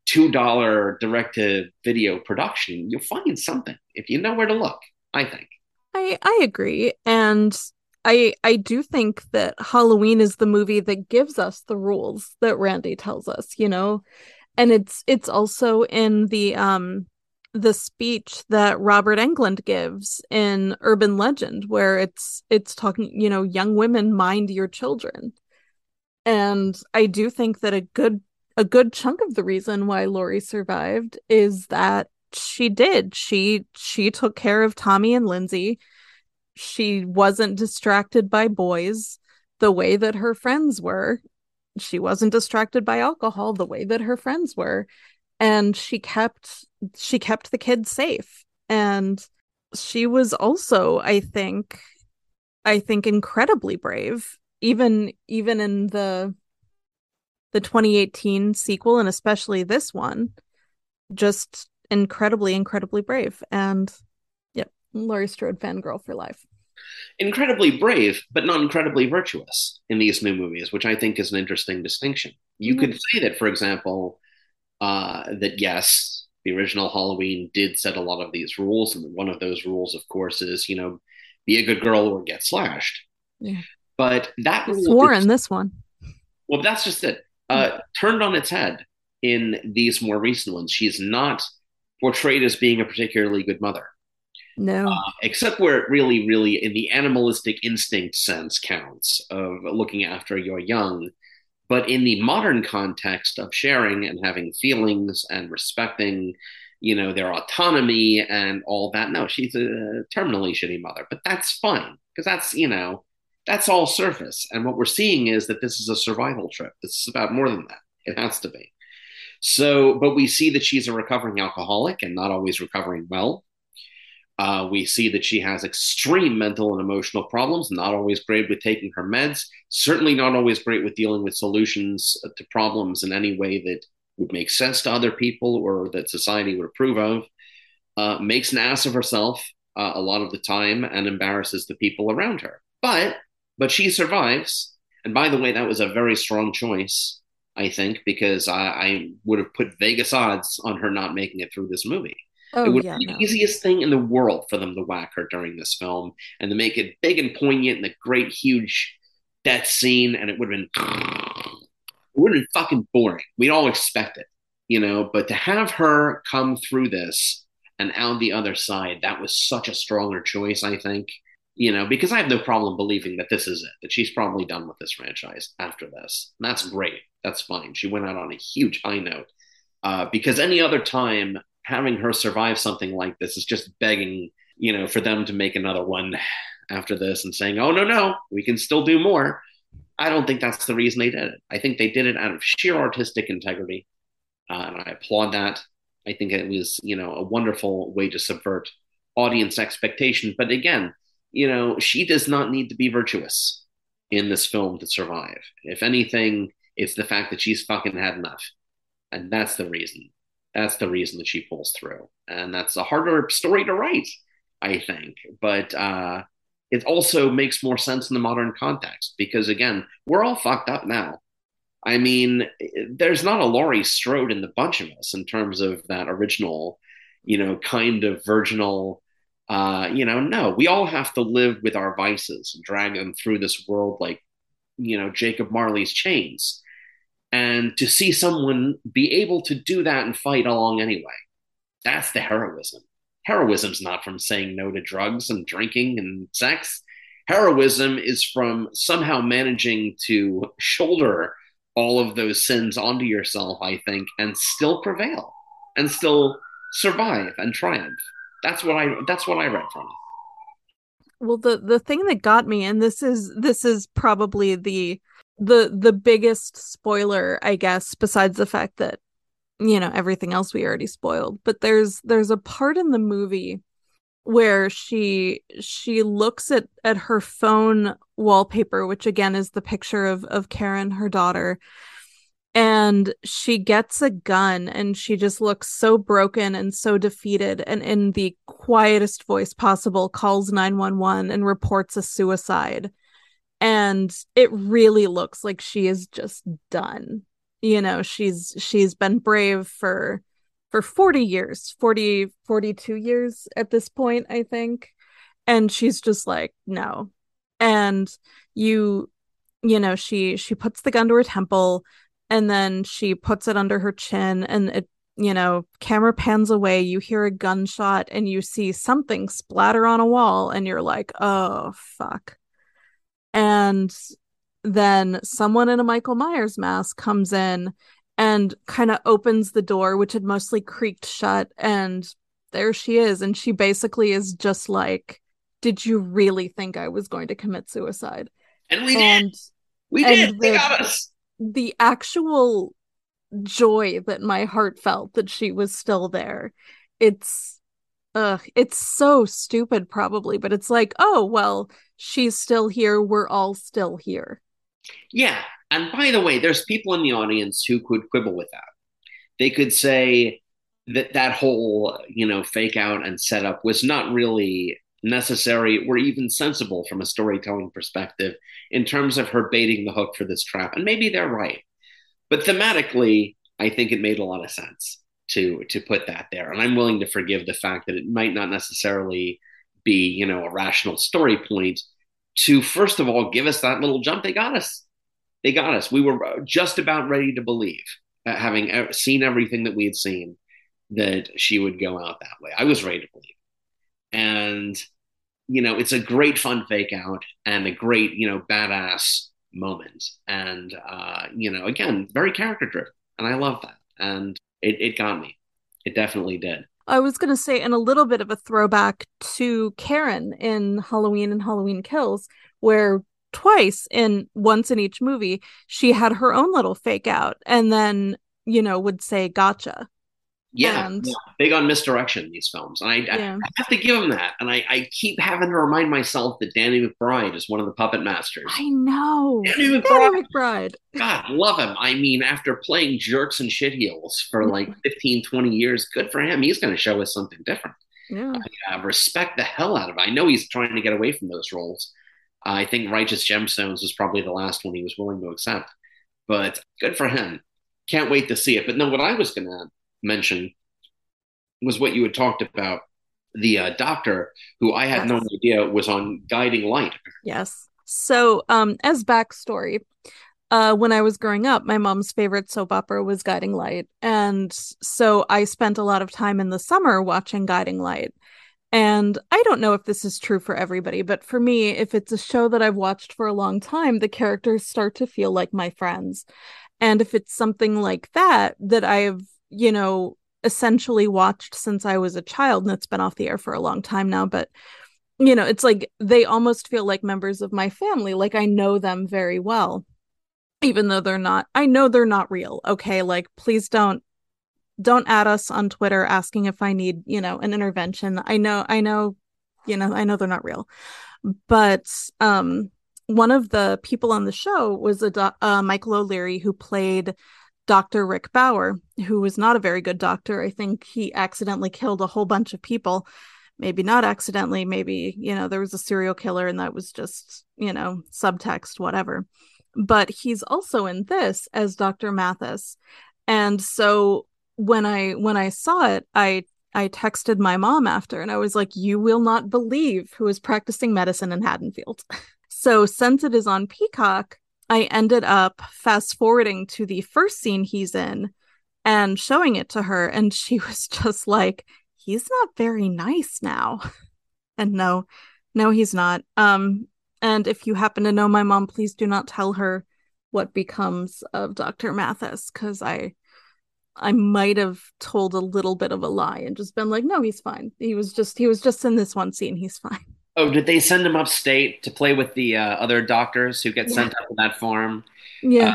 $2 direct to video production, you'll find something if you know where to look, I think.
I I agree and I I do think that Halloween is the movie that gives us the rules that Randy tells us, you know. And it's it's also in the um the speech that Robert Englund gives in Urban Legend where it's it's talking, you know, young women mind your children. And I do think that a good a good chunk of the reason why Laurie survived is that she did. She she took care of Tommy and Lindsey. She wasn't distracted by boys the way that her friends were. She wasn't distracted by alcohol the way that her friends were. And she kept she kept the kids safe. And she was also, I think, I think incredibly brave. Even even in the the 2018 sequel and especially this one just incredibly, incredibly brave. And yep, Laurie Strode fangirl for life.
Incredibly brave, but not incredibly virtuous in these new movies, which I think is an interesting distinction. You mm-hmm. could say that, for example, uh, that yes, the original Halloween did set a lot of these rules, and one of those rules, of course, is you know, be a good girl or get slashed.
Yeah.
But that was
swore in this one.
Well, that's just it. Uh, mm-hmm. Turned on its head in these more recent ones. She's not portrayed as being a particularly good mother.
No. Uh,
except where it really, really, in the animalistic instinct sense, counts of looking after your young. But in the modern context of sharing and having feelings and respecting, you know, their autonomy and all that, no, she's a terminally shitty mother. But that's fine because that's, you know, that's all surface. And what we're seeing is that this is a survival trip. This is about more than that. It has to be. So, but we see that she's a recovering alcoholic and not always recovering well. Uh, we see that she has extreme mental and emotional problems, not always great with taking her meds, certainly not always great with dealing with solutions to problems in any way that would make sense to other people or that society would approve of. Uh, makes an ass of herself uh, a lot of the time and embarrasses the people around her. But but she survives. And by the way, that was a very strong choice, I think, because I, I would have put Vegas odds on her not making it through this movie. Oh, it would yeah, be the no. easiest thing in the world for them to whack her during this film and to make it big and poignant and a great, huge death scene. And it would have been, it would have been fucking boring. We'd all expect it, you know. But to have her come through this and out the other side, that was such a stronger choice, I think. You know, because I have no problem believing that this is it, that she's probably done with this franchise after this. And that's great. That's fine. She went out on a huge high note. Uh, because any other time having her survive something like this is just begging, you know, for them to make another one after this and saying, oh, no, no, we can still do more. I don't think that's the reason they did it. I think they did it out of sheer artistic integrity. Uh, and I applaud that. I think it was, you know, a wonderful way to subvert audience expectation. But again, you know, she does not need to be virtuous in this film to survive. If anything, it's the fact that she's fucking had enough. And that's the reason. That's the reason that she pulls through. And that's a harder story to write, I think. But uh, it also makes more sense in the modern context because, again, we're all fucked up now. I mean, there's not a Laurie Strode in the bunch of us in terms of that original, you know, kind of virginal. Uh, you know, no, we all have to live with our vices and drag them through this world like, you know, Jacob Marley's chains. And to see someone be able to do that and fight along anyway, that's the heroism. Heroism's not from saying no to drugs and drinking and sex. Heroism is from somehow managing to shoulder all of those sins onto yourself, I think, and still prevail and still survive and triumph. That's what I that's what I read from it.
Well, the the thing that got me, and this is this is probably the the the biggest spoiler, I guess, besides the fact that you know everything else we already spoiled, but there's there's a part in the movie where she she looks at at her phone wallpaper, which again is the picture of of Karen, her daughter, and she gets a gun and she just looks so broken and so defeated and in the quietest voice possible calls 911 and reports a suicide and it really looks like she is just done. You know she's she's been brave for for 40 years 40 42 years at this point i think. And she's just like no. And you you know she she puts the gun to her temple and then she puts it under her chin and it you know camera pans away. You hear a gunshot and you see something splatter on a wall and you're like oh fuck and then someone in a Michael Myers mask comes in and kind of opens the door, which had mostly creaked shut. And there she is. And she basically is just like, Did you really think I was going to commit suicide?
And we and, did. We did. The, they got us.
The actual joy that my heart felt that she was still there. It's Ugh, it's so stupid, probably, but it's like, oh, well, she's still here. We're all still here.
Yeah. And by the way, there's people in the audience who could quibble with that. They could say that that whole, you know, fake out and setup was not really necessary or even sensible from a storytelling perspective in terms of her baiting the hook for this trap. And maybe they're right. But thematically, I think it made a lot of sense to to put that there. And I'm willing to forgive the fact that it might not necessarily be, you know, a rational story point to first of all give us that little jump. They got us. They got us. We were just about ready to believe, uh, having seen everything that we had seen, that she would go out that way. I was ready to believe. And you know, it's a great fun fake out and a great, you know, badass moment. And, uh, you know, again, very character driven. And I love that. And it, it got me. It definitely did.
I was going to say, and a little bit of a throwback to Karen in Halloween and Halloween Kills, where twice in once in each movie, she had her own little fake out and then, you know, would say, gotcha.
Yeah, and, yeah, big on misdirection these films. And I, yeah. I, have to give him that. And I, I, keep having to remind myself that Danny McBride is one of the puppet masters.
I know. Danny McBride. Danny McBride.
God, love him. I mean, after playing jerks and shitheels for mm-hmm. like 15, 20 years, good for him. He's going to show us something different. Yeah. I uh, respect the hell out of it. I know he's trying to get away from those roles. I think Righteous Gemstones was probably the last one he was willing to accept. But good for him. Can't wait to see it. But no, what I was going to mention was what you had talked about the uh, doctor who I had yes. no idea was on Guiding Light.
Yes. So, um, as backstory, uh, when I was growing up, my mom's favorite soap opera was Guiding Light. And so I spent a lot of time in the summer watching Guiding Light. And I don't know if this is true for everybody, but for me, if it's a show that I've watched for a long time, the characters start to feel like my friends. And if it's something like that, that I've, you know, essentially watched since I was a child, and it's been off the air for a long time now, but you know, it's like they almost feel like members of my family, like I know them very well, even though they're not, I know they're not real. Okay, like please don't don't add us on Twitter asking if I need, you know, an intervention. I know, I know, you know, I know they're not real. But um one of the people on the show was a uh, Michael O'Leary who played Dr. Rick Bauer, who was not a very good doctor. I think he accidentally killed a whole bunch of people. Maybe not accidentally, maybe, you know, there was a serial killer and that was just, you know, subtext, whatever. But he's also in this as Dr. Mathis. And so when I when I saw it, I I texted my mom after and I was like, You will not believe who is practicing medicine in Haddonfield. so since it is on Peacock, I ended up fast forwarding to the first scene he's in and showing it to her. And she was just like, He's not very nice now. and no, no, he's not. Um, and if you happen to know my mom, please do not tell her what becomes of Dr. Mathis, because I I might have told a little bit of a lie and just been like, no, he's fine. He was just he was just in this one scene. He's fine.
Oh, did they send him upstate to play with the uh, other doctors who get yeah. sent up to that farm?
Yeah.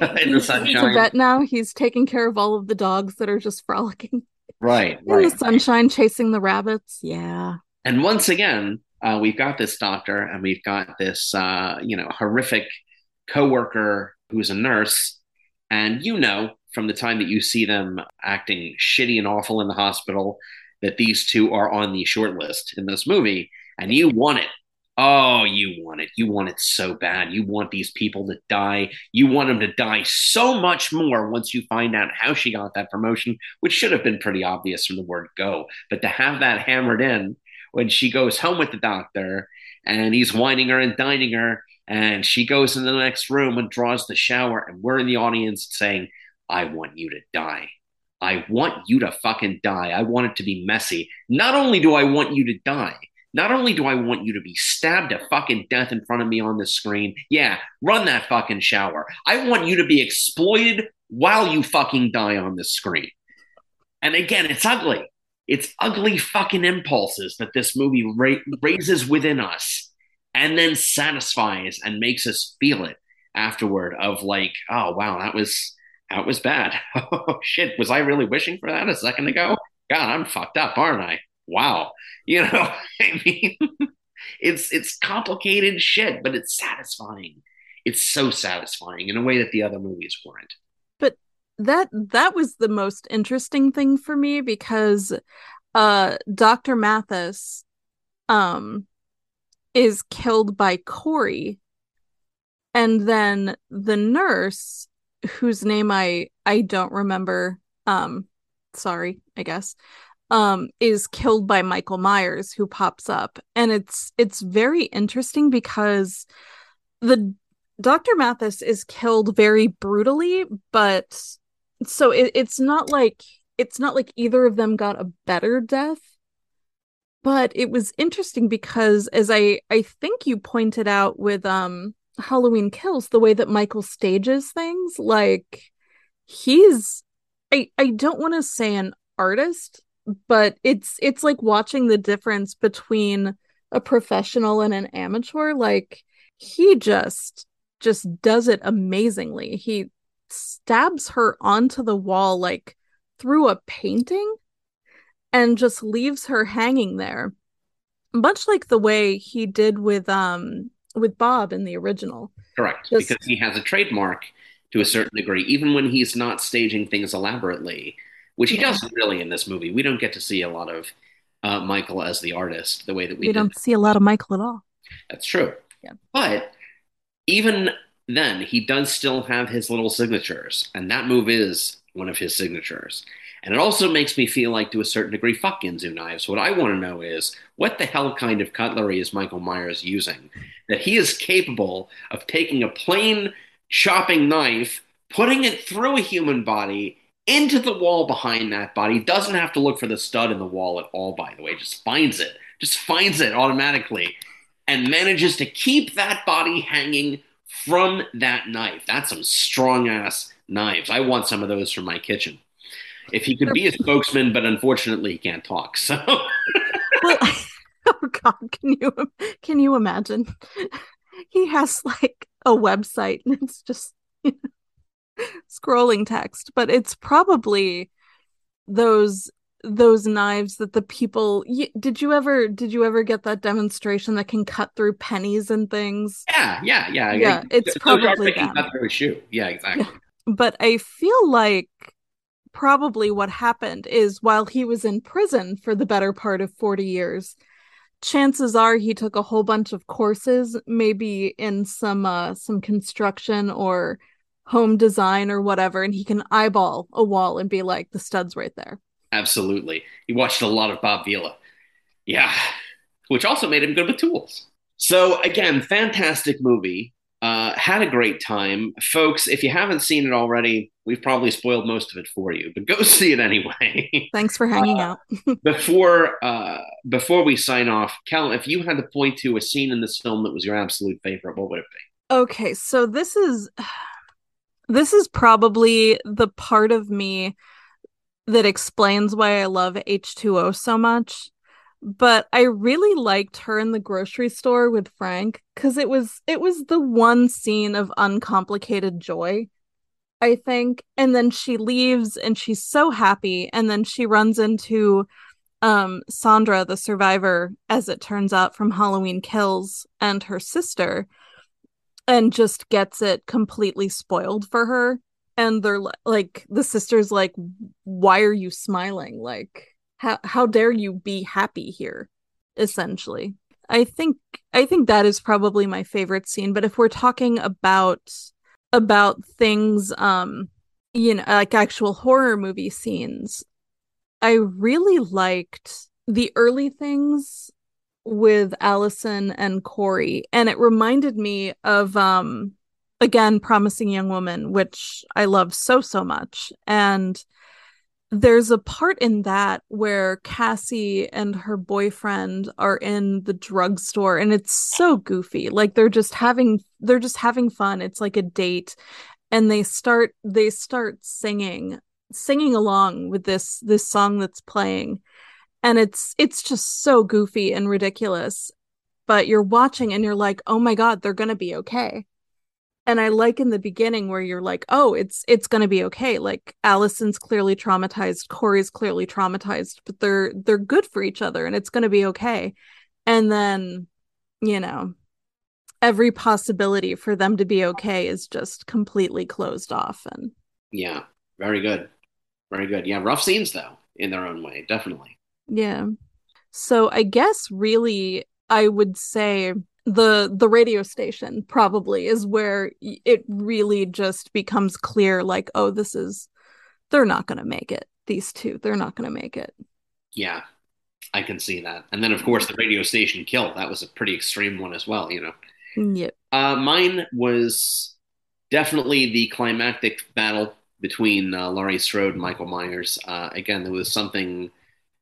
Uh, in he's, the sunshine. He's a vet now. He's taking care of all of the dogs that are just frolicking.
Right.
In right, the sunshine, right. chasing the rabbits. Yeah.
And once again, uh, we've got this doctor and we've got this, uh, you know, horrific coworker who's a nurse. And you know, from the time that you see them acting shitty and awful in the hospital that these two are on the short list in this movie and you want it oh you want it you want it so bad you want these people to die you want them to die so much more once you find out how she got that promotion which should have been pretty obvious from the word go but to have that hammered in when she goes home with the doctor and he's wining her and dining her and she goes in the next room and draws the shower and we're in the audience saying I want you to die. I want you to fucking die. I want it to be messy. Not only do I want you to die, not only do I want you to be stabbed to fucking death in front of me on the screen, yeah, run that fucking shower. I want you to be exploited while you fucking die on the screen. And again, it's ugly. It's ugly fucking impulses that this movie ra- raises within us and then satisfies and makes us feel it afterward of like, oh, wow, that was that was bad. Oh shit, was I really wishing for that a second ago? God, I'm fucked up, aren't I? Wow. You know, I mean, it's it's complicated shit, but it's satisfying. It's so satisfying in a way that the other movies weren't.
But that that was the most interesting thing for me because uh Dr. Mathis um is killed by Corey and then the nurse whose name I I don't remember um sorry I guess um is killed by Michael Myers who pops up and it's it's very interesting because the Dr. Mathis is killed very brutally but so it, it's not like it's not like either of them got a better death but it was interesting because as I I think you pointed out with um Halloween Kills, the way that Michael stages things, like he's I I don't want to say an artist, but it's it's like watching the difference between a professional and an amateur. Like he just just does it amazingly. He stabs her onto the wall like through a painting and just leaves her hanging there much like the way he did with um with Bob in the original.
Correct, just... because he has a trademark to a certain degree, even when he's not staging things elaborately, which he yeah. doesn't really in this movie. We don't get to see a lot of uh, Michael as the artist the way that we,
we don't see a lot of Michael at all.
That's true. Yeah. But even then, he does still have his little signatures, and that move is one of his signatures. And it also makes me feel like, to a certain degree, fuck Ginsu knives. What I want to know is what the hell kind of cutlery is Michael Myers using that he is capable of taking a plain chopping knife, putting it through a human body into the wall behind that body. Doesn't have to look for the stud in the wall at all, by the way, just finds it, just finds it automatically, and manages to keep that body hanging from that knife. That's some strong ass knives. I want some of those for my kitchen if he could be a spokesman, but unfortunately he can't talk. So, well,
oh God, can you can you imagine? He has like a website, and it's just you scrolling text, but it's probably those those knives that the people did you ever did you ever get that demonstration that can cut through pennies and things
yeah yeah yeah
yeah it's probably that.
cut through a shoe yeah exactly
yeah. but i feel like probably what happened is while he was in prison for the better part of 40 years chances are he took a whole bunch of courses maybe in some uh some construction or home design or whatever and he can eyeball a wall and be like the stud's right there
absolutely he watched a lot of bob vila yeah which also made him good with tools so again fantastic movie uh, had a great time. Folks, if you haven't seen it already, we've probably spoiled most of it for you, but go see it anyway.
Thanks for hanging uh,
out. before uh, before we sign off, Kel, if you had to point to a scene in this film that was your absolute favorite, what would it be?
Okay, so this is this is probably the part of me that explains why I love H2O so much but I really liked her in the grocery store with Frank cuz it was it was the one scene of uncomplicated joy I think. And then she leaves and she's so happy and then she runs into um Sandra the survivor as it turns out from Halloween Kills and her sister and just gets it completely spoiled for her. And they're like the sister's like why are you smiling? Like how how dare you be happy here? essentially. I think i think that is probably my favorite scene but if we're talking about about things um you know like actual horror movie scenes i really liked the early things with allyson and corey and it reminded me of um again promising young woman which i love so so much and there's a part in that where Cassie and her boyfriend are in the drugstore and it's so goofy. Like they're just having they're just having fun. It's like a date and they start they start singing singing along with this this song that's playing and it's it's just so goofy and ridiculous. But you're watching and you're like, "Oh my god, they're going to be okay." and I like in the beginning where you're like, oh, it's it's gonna be okay. Like Allyson's clearly traumatized, Corey's clearly traumatized, but they're they're good for each other and it's gonna be okay. And then, you know, every possibility for them to be okay is just completely closed off and
Yeah, very good. Very good. Yeah, rough scenes though, in their own way, definitely.
Yeah. So I guess really I would say the the radio station probably is where it really just becomes clear like oh this is they're not going to make it these two they're not going to make it.
Yeah. I can see that. And then of course the radio station kill that was a pretty extreme one as well you know.
Yep.
Uh, mine was definitely the climactic battle between uh, laurie strode and michael myers. Uh, again there was something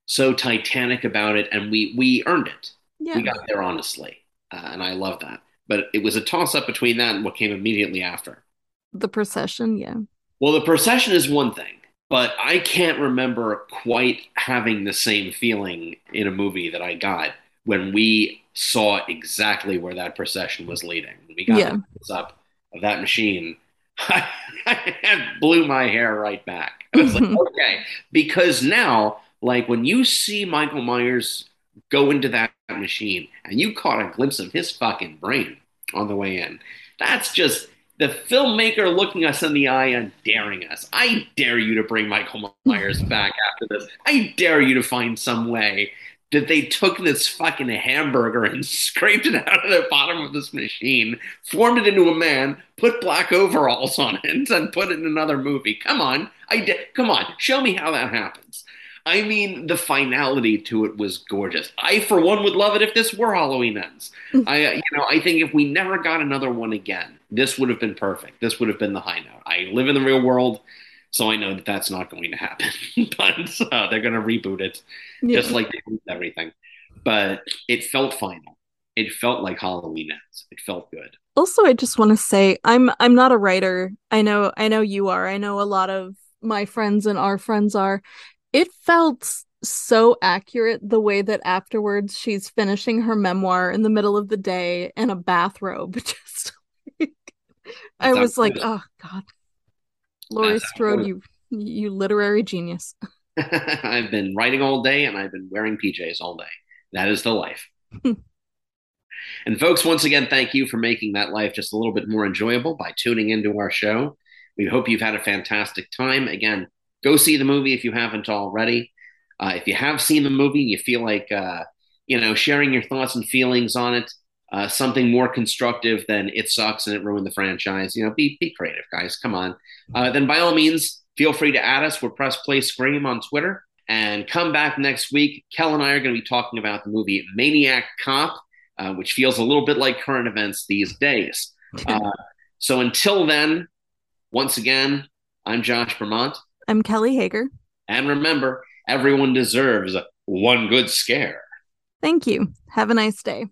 so titanic about it and we we earned it
yeah.
we got there honestly uh, and I love that. but it was a toss up between that and what came immediately after.
The procession, yeah.
Well, the procession is one thing, but I can't remember quite having the same feeling in a movie that I got when we saw exactly where that procession was leading. We got
Yeah.
up of that machine. I blew my hair right back. I was like, okay, because now, like when you see Michael Myers go into that machine and you caught a glimpse of his fucking brain on the way in, that's just the filmmaker looking us in the eye and daring us. I dare you to bring Michael Myers back after this. I dare you to find some way that they took this fucking hamburger and scraped it out of the bottom of this machine, formed it into a man, put black overalls on it, and put it in another movie. Come on, I de- come on, show me how that happens. I mean, the finality to it was gorgeous. I, for one, would love it if this were Halloween ends. I, uh, you know, I think if we never got another one again, this would have been perfect. This would have been the high note. I live in the real world, so I know that that's not going to happen. but uh, they're going to reboot it,
Yeah.
just like they did everything. But it felt final. It felt like Halloween ends. It felt good.
also i just want to say i'm i'm not a writer i know i know you are i know a lot of my friends and our friends are it felt so accurate the way that afterwards she's finishing her memoir in the middle of the day in a bathrobe just like, i was
how
like oh god laurie strode you you literary genius
I've been writing all day and I've been wearing PJs all day. That is the life. Hmm. and folks, once again, thank you for making that life just a little bit more enjoyable by tuning into our show. We hope you've had a fantastic time. Again, go see the movie if you haven't already. Uh, if you have seen the movie, you feel like uh, you know sharing your thoughts and feelings on it, uh, something more constructive than it sucks and it ruined the franchise. You know, be be creative, guys. Come on. Uh, then by all means, feel free to add us. We're Press Play Scream on Twitter. And come back next week. Kel and I are going to be talking about the movie Maniac Cop, uh, which feels a little bit like current events these days. Uh, so until then, once again, I'm Josh Vermont.
I'm kelly hager.
And remember, everyone deserves one good scare.
thank you. Have a nice day